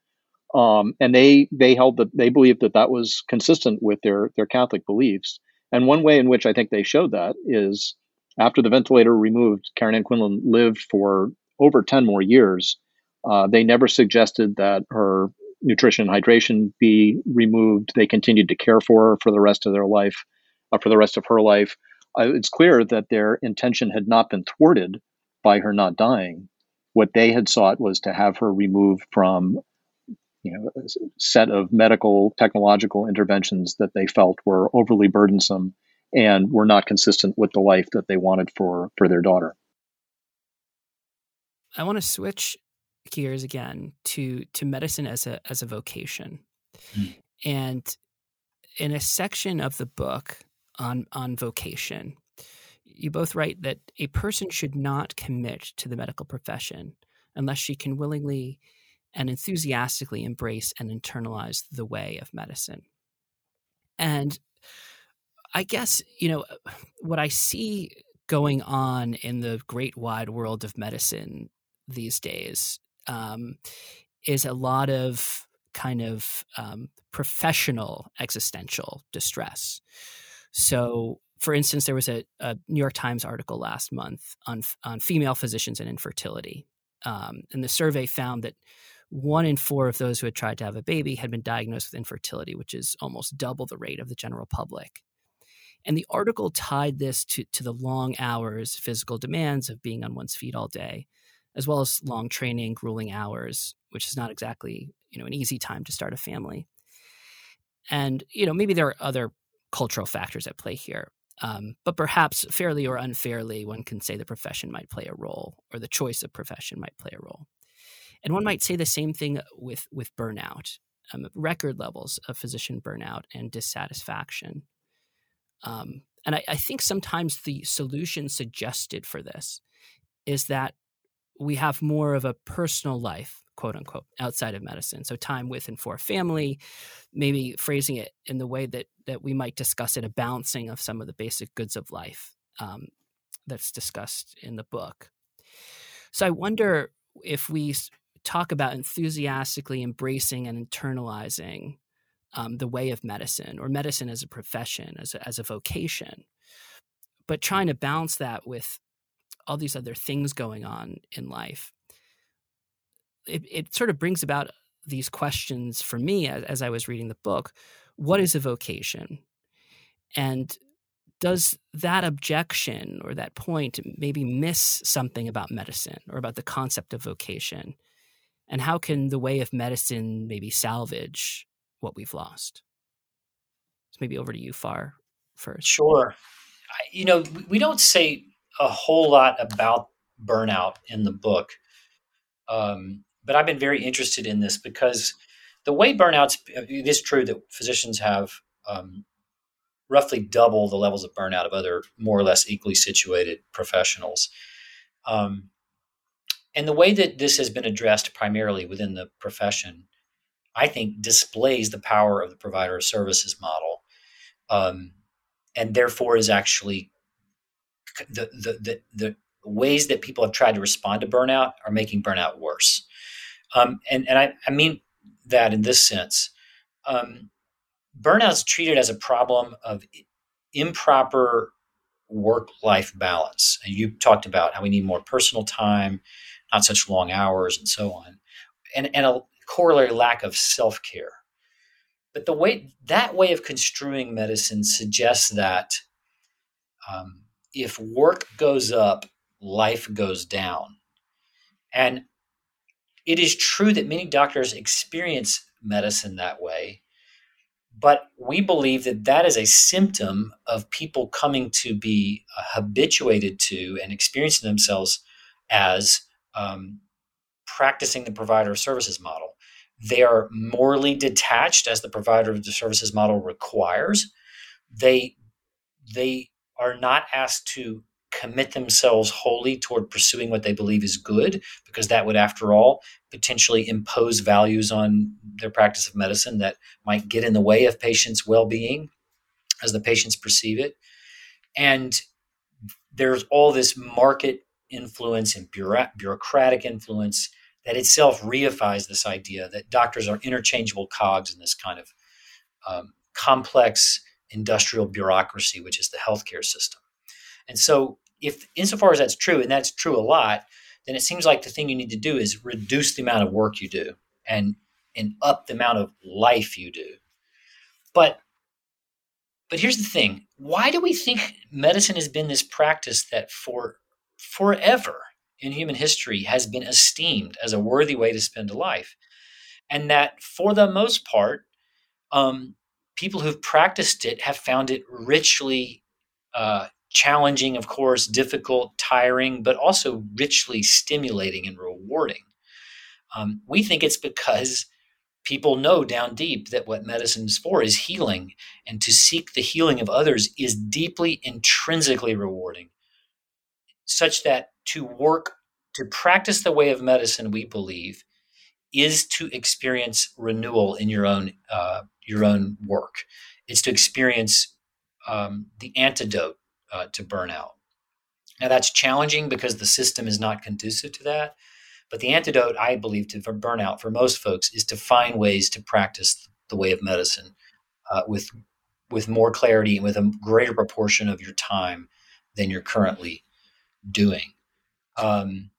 Um, and they they held that they believed that that was consistent with their their Catholic beliefs. And one way in which I think they showed that is after the ventilator removed, Karen Ann Quinlan lived for over ten more years. Uh, they never suggested that her nutrition and hydration be removed. They continued to care for her for the rest of their life, uh, for the rest of her life it's clear that their intention had not been thwarted by her not dying. What they had sought was to have her removed from you know, a set of medical technological interventions that they felt were overly burdensome and were not consistent with the life that they wanted for for their daughter. I want to switch gears again to to medicine as a as a vocation. Mm. And in a section of the book, on on vocation. You both write that a person should not commit to the medical profession unless she can willingly and enthusiastically embrace and internalize the way of medicine. And I guess, you know, what I see going on in the great wide world of medicine these days um, is a lot of kind of um, professional existential distress. So, for instance, there was a, a, New York Times article last month on on female physicians and infertility, um, and the survey found that one in four of those who had tried to have a baby had been diagnosed with infertility, which is almost double the rate of the general public. And the article tied this to, to the long hours, physical demands of being on one's feet all day, as well as long training, grueling hours, which is not exactly you know an easy time to start a family. And you know maybe there are other cultural factors at play here. Um, but perhaps fairly or unfairly, one can say the profession might play a role, or the choice of profession might play a role. And one might say the same thing with with burnout, um, record levels of physician burnout and dissatisfaction. Um, and I, I think sometimes the solution suggested for this is that we have more of a personal life quote unquote outside of medicine. So time with and for family maybe phrasing it in the way that that we might discuss it a balancing of some of the basic goods of life um, that's discussed in the book. So i wonder if we talk about enthusiastically embracing and internalizing um, the way of medicine or medicine as a profession as a, as a vocation but trying to balance that with all these other things going on in life it, it sort of brings about these questions for me as, as I was reading the book. What is a vocation? And does that objection or that point maybe miss something about medicine or about the concept of vocation? And how can the way of medicine maybe salvage what we've lost? So maybe over to you, Farr, first. Sure. I, you know, we don't say a whole lot about burnout in the book. Um, but I've been very interested in this because the way burnouts, it is true that physicians have um, roughly double the levels of burnout of other more or less equally situated professionals. Um, and the way that this has been addressed primarily within the profession, I think, displays the power of the provider of services model, um, and therefore is actually the, the the the ways that people have tried to respond to burnout are making burnout worse. Um, and and I, I, mean that in this sense. Um, burnout is treated as a problem of improper work life balance. And you talked about how we need more personal time, not such long hours, and so on, and, and a corollary lack of self care. But the way that way of construing medicine suggests that um, if work goes up, life goes down. And it is true that many doctors experience medicine that way, but we believe that that is a symptom of people coming to be uh, habituated to and experiencing themselves as um, practicing the provider of services model. They are morally detached, as the provider of the services model requires. They they are not asked to commit themselves wholly toward pursuing what they believe is good, because that would, after all, potentially impose values on their practice of medicine that might get in the way of patients' well being as the patients perceive it. And there's all this market influence and bureaucratic influence that itself reifies this idea that doctors are interchangeable cogs in this kind of um, complex industrial bureaucracy, which is the healthcare system. And so, if insofar as that's true, and that's true a lot, then it seems like the thing you need to do is reduce the amount of work you do and and up the amount of life you do. But but here's the thing: why do we think medicine has been this practice that for forever in human history has been esteemed as a worthy way to spend a life, and that for the most part, um, people who've practiced it have found it richly uh, challenging, of course, difficult, tiring, but also richly stimulating and rewarding. Um, we think it's because people know down deep that what medicine is for is healing, and to seek the healing of others is deeply intrinsically rewarding, such that to work, to practice the way of medicine, we believe, is to experience renewal in your own uh, your own work. It's to experience um, the antidote uh, to burnout. Now, that's challenging because the system is not conducive to that. But the antidote, I believe, to burnout for most folks is to find ways to practice the way of medicine uh, with with more clarity and with a greater proportion of your time than you're currently doing. Um,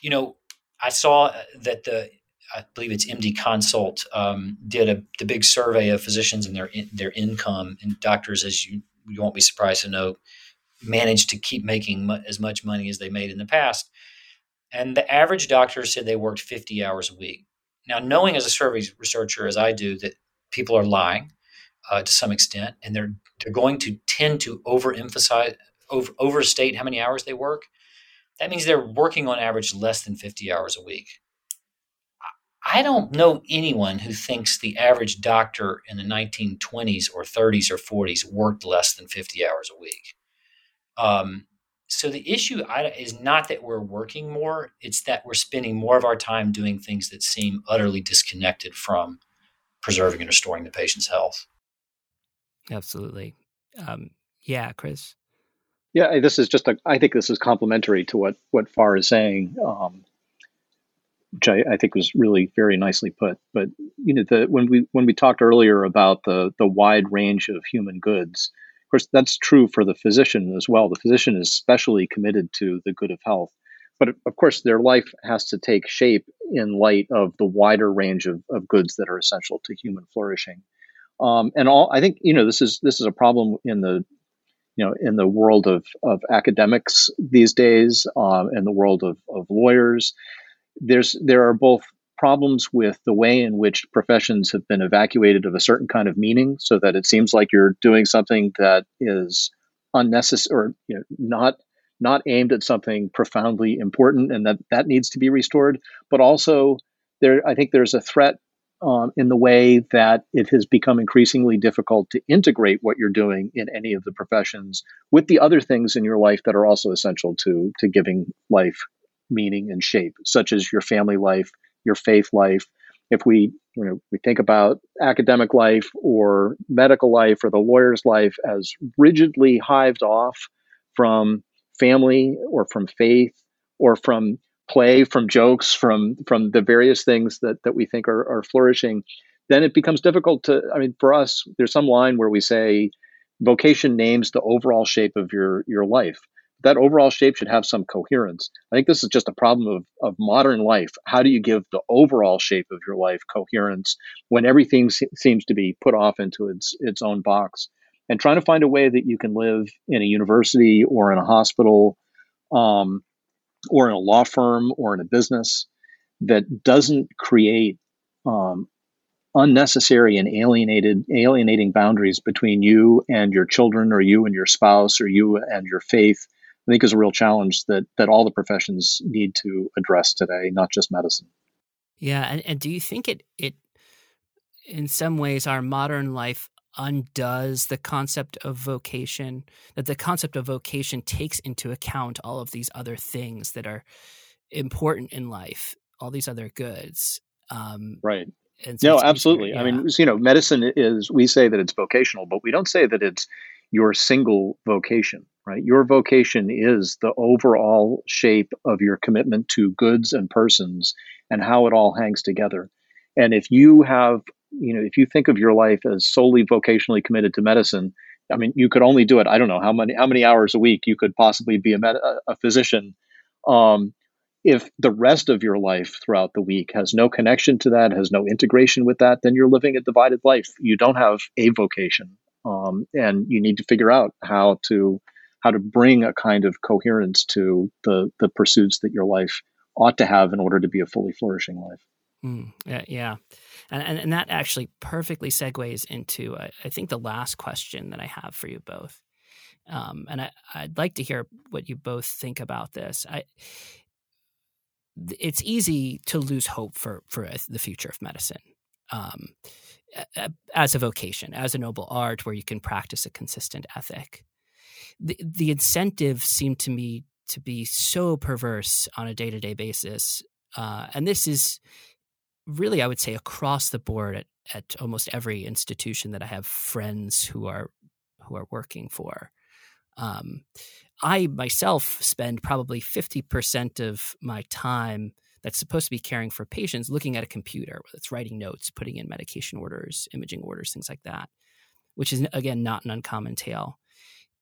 you know, I saw that the I believe it's MD Consult um, did a the big survey of physicians and their their income and doctors, as you you won't be surprised to know, managed to keep making mu- as much money as they made in the past. And the average doctor said they worked 50 hours a week. Now, knowing as a survey researcher as I do that people are lying uh, to some extent, and they're they're going to tend to overemphasize, over, overstate how many hours they work. That means they're working on average less than 50 hours a week. I don't know anyone who thinks the average doctor in the 1920s or 30s or 40s worked less than 50 hours a week. Um, so the issue is not that we're working more; it's that we're spending more of our time doing things that seem utterly disconnected from preserving and restoring the patient's health. Absolutely. Um, yeah, Chris. Yeah, this is just a. I think this is complementary to what what Farr is saying. Um, which I, I, think was really very nicely put. But you know, the when we when we talked earlier about the the wide range of human goods, of course, that's true for the physician as well. The physician is especially committed to the good of health, but of course, their life has to take shape in light of the wider range of, of goods that are essential to human flourishing. Um, and all I think you know this is this is a problem in the you know in the world of, of academics these days, uh, in the world of, of lawyers there's there are both problems with the way in which professions have been evacuated of a certain kind of meaning so that it seems like you're doing something that is unnecessary or you know not not aimed at something profoundly important and that that needs to be restored. But also there i think there's a threat um, in the way that it has become increasingly difficult to integrate what you're doing in any of the professions with the other things in your life that are also essential to to giving life meaning and shape, such as your family life, your faith life. If we, you know, we think about academic life or medical life or the lawyer's life as rigidly hived off from family or from faith or from play, from jokes, from from the various things that that we think are, are flourishing, then it becomes difficult to. I mean, for us, there's some line where we say vocation names the overall shape of your your life. That overall shape should have some coherence. I think this is just a problem of, of modern life. How do you give the overall shape of your life coherence when everything se- seems to be put off into its its own box? And trying to find a way that you can live in a university or in a hospital, um, or in a law firm or in a business that doesn't create um, unnecessary and alienated alienating boundaries between you and your children or you and your spouse or you and your faith i think is a real challenge that that all the professions need to address today not just medicine yeah and, and do you think it it in some ways our modern life undoes the concept of vocation that the concept of vocation takes into account all of these other things that are important in life all these other goods um, right so no, absolutely. Yeah. I mean, you know, medicine is, we say that it's vocational, but we don't say that it's your single vocation, right? Your vocation is the overall shape of your commitment to goods and persons and how it all hangs together. And if you have, you know, if you think of your life as solely vocationally committed to medicine, I mean, you could only do it. I don't know how many how many hours a week you could possibly be a, med- a physician. Um, if the rest of your life throughout the week has no connection to that, has no integration with that, then you're living a divided life. You don't have a vocation, um, and you need to figure out how to how to bring a kind of coherence to the the pursuits that your life ought to have in order to be a fully flourishing life. Mm, yeah, yeah. And, and, and that actually perfectly segues into uh, I think the last question that I have for you both. Um, and I, I'd like to hear what you both think about this. I it's easy to lose hope for for the future of medicine um, as a vocation, as a noble art where you can practice a consistent ethic. The, the incentives seem to me to be so perverse on a day to day basis, uh, and this is really, I would say, across the board at, at almost every institution that I have friends who are who are working for. Um, I myself spend probably 50% of my time that's supposed to be caring for patients looking at a computer, whether it's writing notes, putting in medication orders, imaging orders, things like that, which is, again, not an uncommon tale.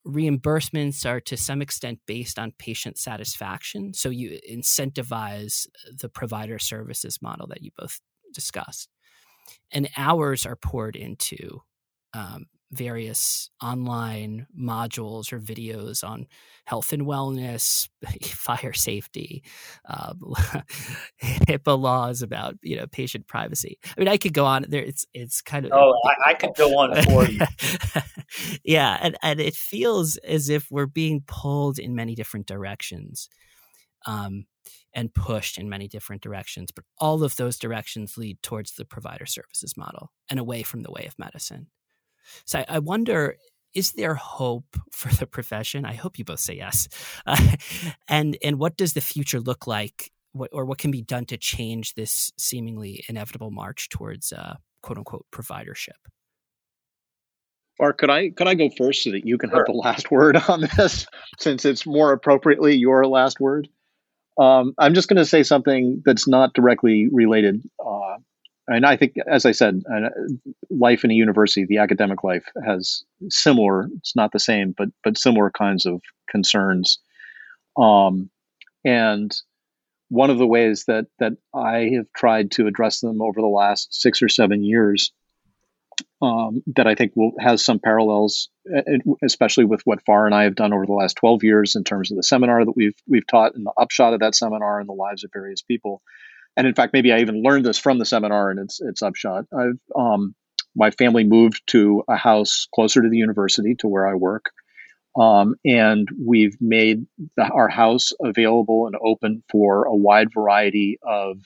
Reimbursements are to some extent based on patient satisfaction. So you incentivize the provider services model that you both discussed. And hours are poured into um, various online modules or videos on health and wellness, (laughs) fire safety, um, (laughs) HIPAA laws about you know patient privacy. I mean, I could go on. There, it's it's kind of oh, I, I could go on (laughs) for you. yeah, and and it feels as if we're being pulled in many different directions. Um, and pushed in many different directions, but all of those directions lead towards the provider services model and away from the way of medicine. So I, I wonder is there hope (laughs) for the profession? I hope you both say yes. Uh, (laughs) and and what does the future look like, what, or what can be done to change this seemingly inevitable march towards uh, quote unquote providership? Or could I could I go first so that you can sure. have the (laughs) last word on this, since it's more appropriately your last word? Um, I'm just going to say something that's not directly related uh, and I think, as I said, uh, life in a university, the academic life has similar. It's not the same, but but similar kinds of concerns. Um, and one of the ways that that I have tried to address them over the last six or seven years, um, that I think will has some parallels, especially with what Farr and I have done over the last twelve years in terms of the seminar that we've we've taught and the upshot of that seminar and the lives of various people and in fact, maybe I even learned this from the seminar and its its upshot. I've um, my family moved to a house closer to the university to where I work, um, and we've made the, our house available and open for a wide variety of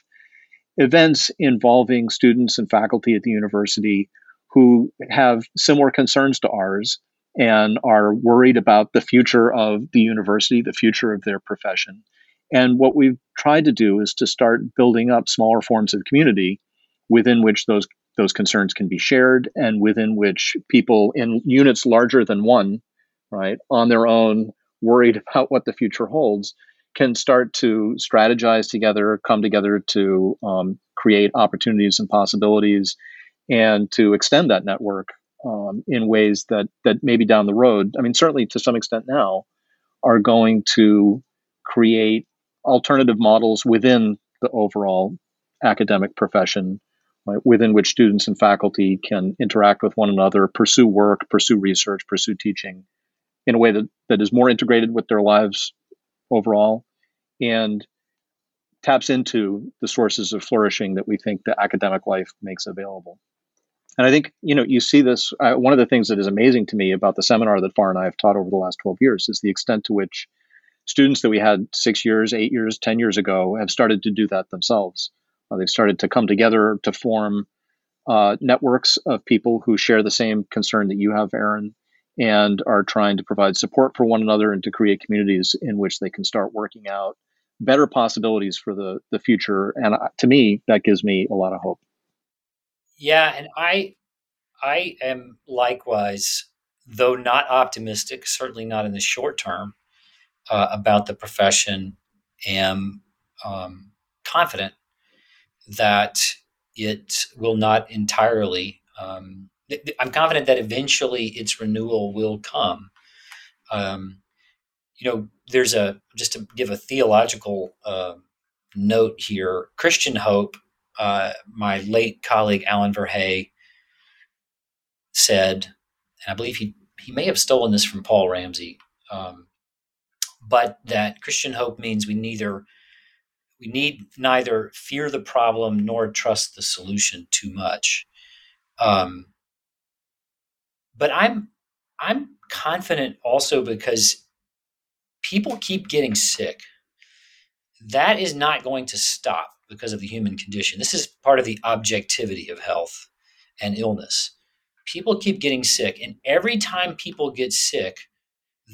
events involving students and faculty at the university who have similar concerns to ours and are worried about the future of the university, the future of their profession. And what we've tried to do is to start building up smaller forms of community within which those those concerns can be shared and within which people in units larger than one, right, on their own, worried (laughs) about what the future holds, can start to strategize together, come together to um, create opportunities and possibilities, and to extend that network um, in ways that that maybe down the road, I mean, certainly to some extent now, are going to create alternative models within the overall academic profession, right, within which students and faculty can interact with one another, pursue work, pursue research, pursue teaching in a way that, that is more integrated with their lives overall and taps into the sources of flourishing that we think the academic life makes available. And I think, you know, you see this. Uh, one of the things that is amazing to me about the seminar that Farr and I have taught over the last 12 years is the extent to which students that we had six years, eight years, 10 years ago have started to do that themselves. Uh, they've started to come together to form uh, networks of people who share the same concern that you have, Aaron, and are trying to provide support for one another and to create communities in which they can start working out better possibilities for the, the future. And uh, to me, that gives me a lot of hope. Yeah, and I I am likewise, though not optimistic, certainly not in the short term, uh, about the profession. Am um, confident that it will not entirely. Um, I'm confident that eventually its renewal will come. Um, you know, there's a just to give a theological uh, note here. Christian hope uh, my late colleague Allen Verhey said, and I believe he he may have stolen this from Paul Ramsey, um, but that Christian hope means we neither we need neither fear the problem nor trust the solution too much. Um, but I'm I'm confident also because people keep getting sick. That is not going to stop because of the human condition. This is part of the objectivity of health and illness. People keep getting sick, and every time people get sick,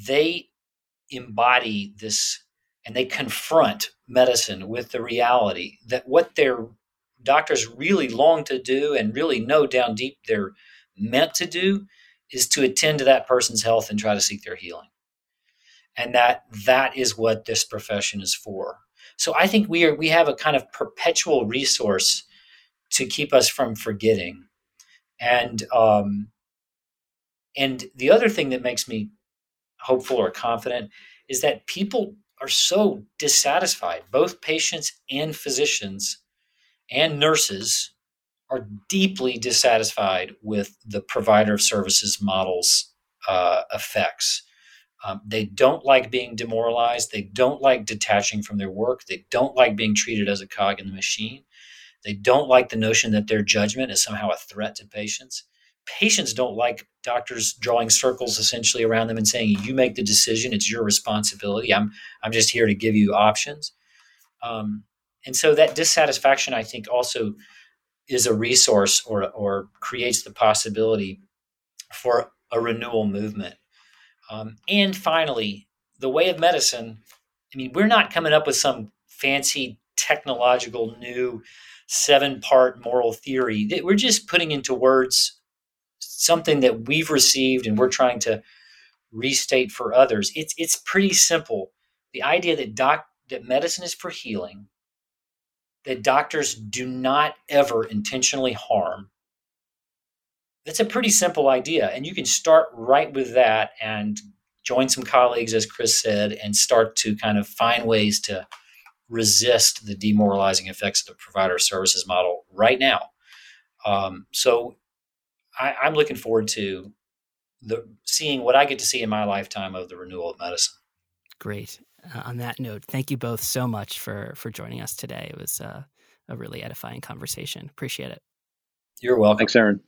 they embody this and they confront medicine with the reality that what their doctors really long to do and really know down deep they're meant to do is to attend to that person's health and try to seek their healing and that that is what this profession is for so I think we are we have a kind of perpetual resource to keep us from forgetting. And um, and the other thing that makes me hopeful or confident is that people are so dissatisfied. Both patients and physicians and nurses are deeply dissatisfied with the provider of services model's uh, effects. Um, they don't like being demoralized. They don't like detaching from their work. They don't like being treated as a cog in the machine. They don't like the notion that their judgment is somehow a threat to patients. Patients don't like doctors drawing circles essentially around them and saying, "You make the decision. It's your responsibility. I'm I'm just here to give you options." Um, and so that dissatisfaction, I think, also is a resource or or creates the possibility for a renewal movement um, and finally, the way of medicine. I mean, we're not coming up with some fancy technological new seven part moral theory. We're just putting into words something that we've received and we're trying to restate for others. It's it's pretty simple. The idea that doc that medicine is for healing, that doctors do not ever intentionally harm, that's a pretty simple idea. And you can start right with that and join some colleagues, as Chris said, and start to kind of find ways to resist the demoralizing effects of the provider services model right now. Um, so I, I'm looking forward to the seeing what I get to see in my lifetime of the renewal of medicine. Great. Uh, on that note, thank you both so much for for joining us today. It was uh, a really edifying conversation. Appreciate it. You're welcome. Thanks, Aaron.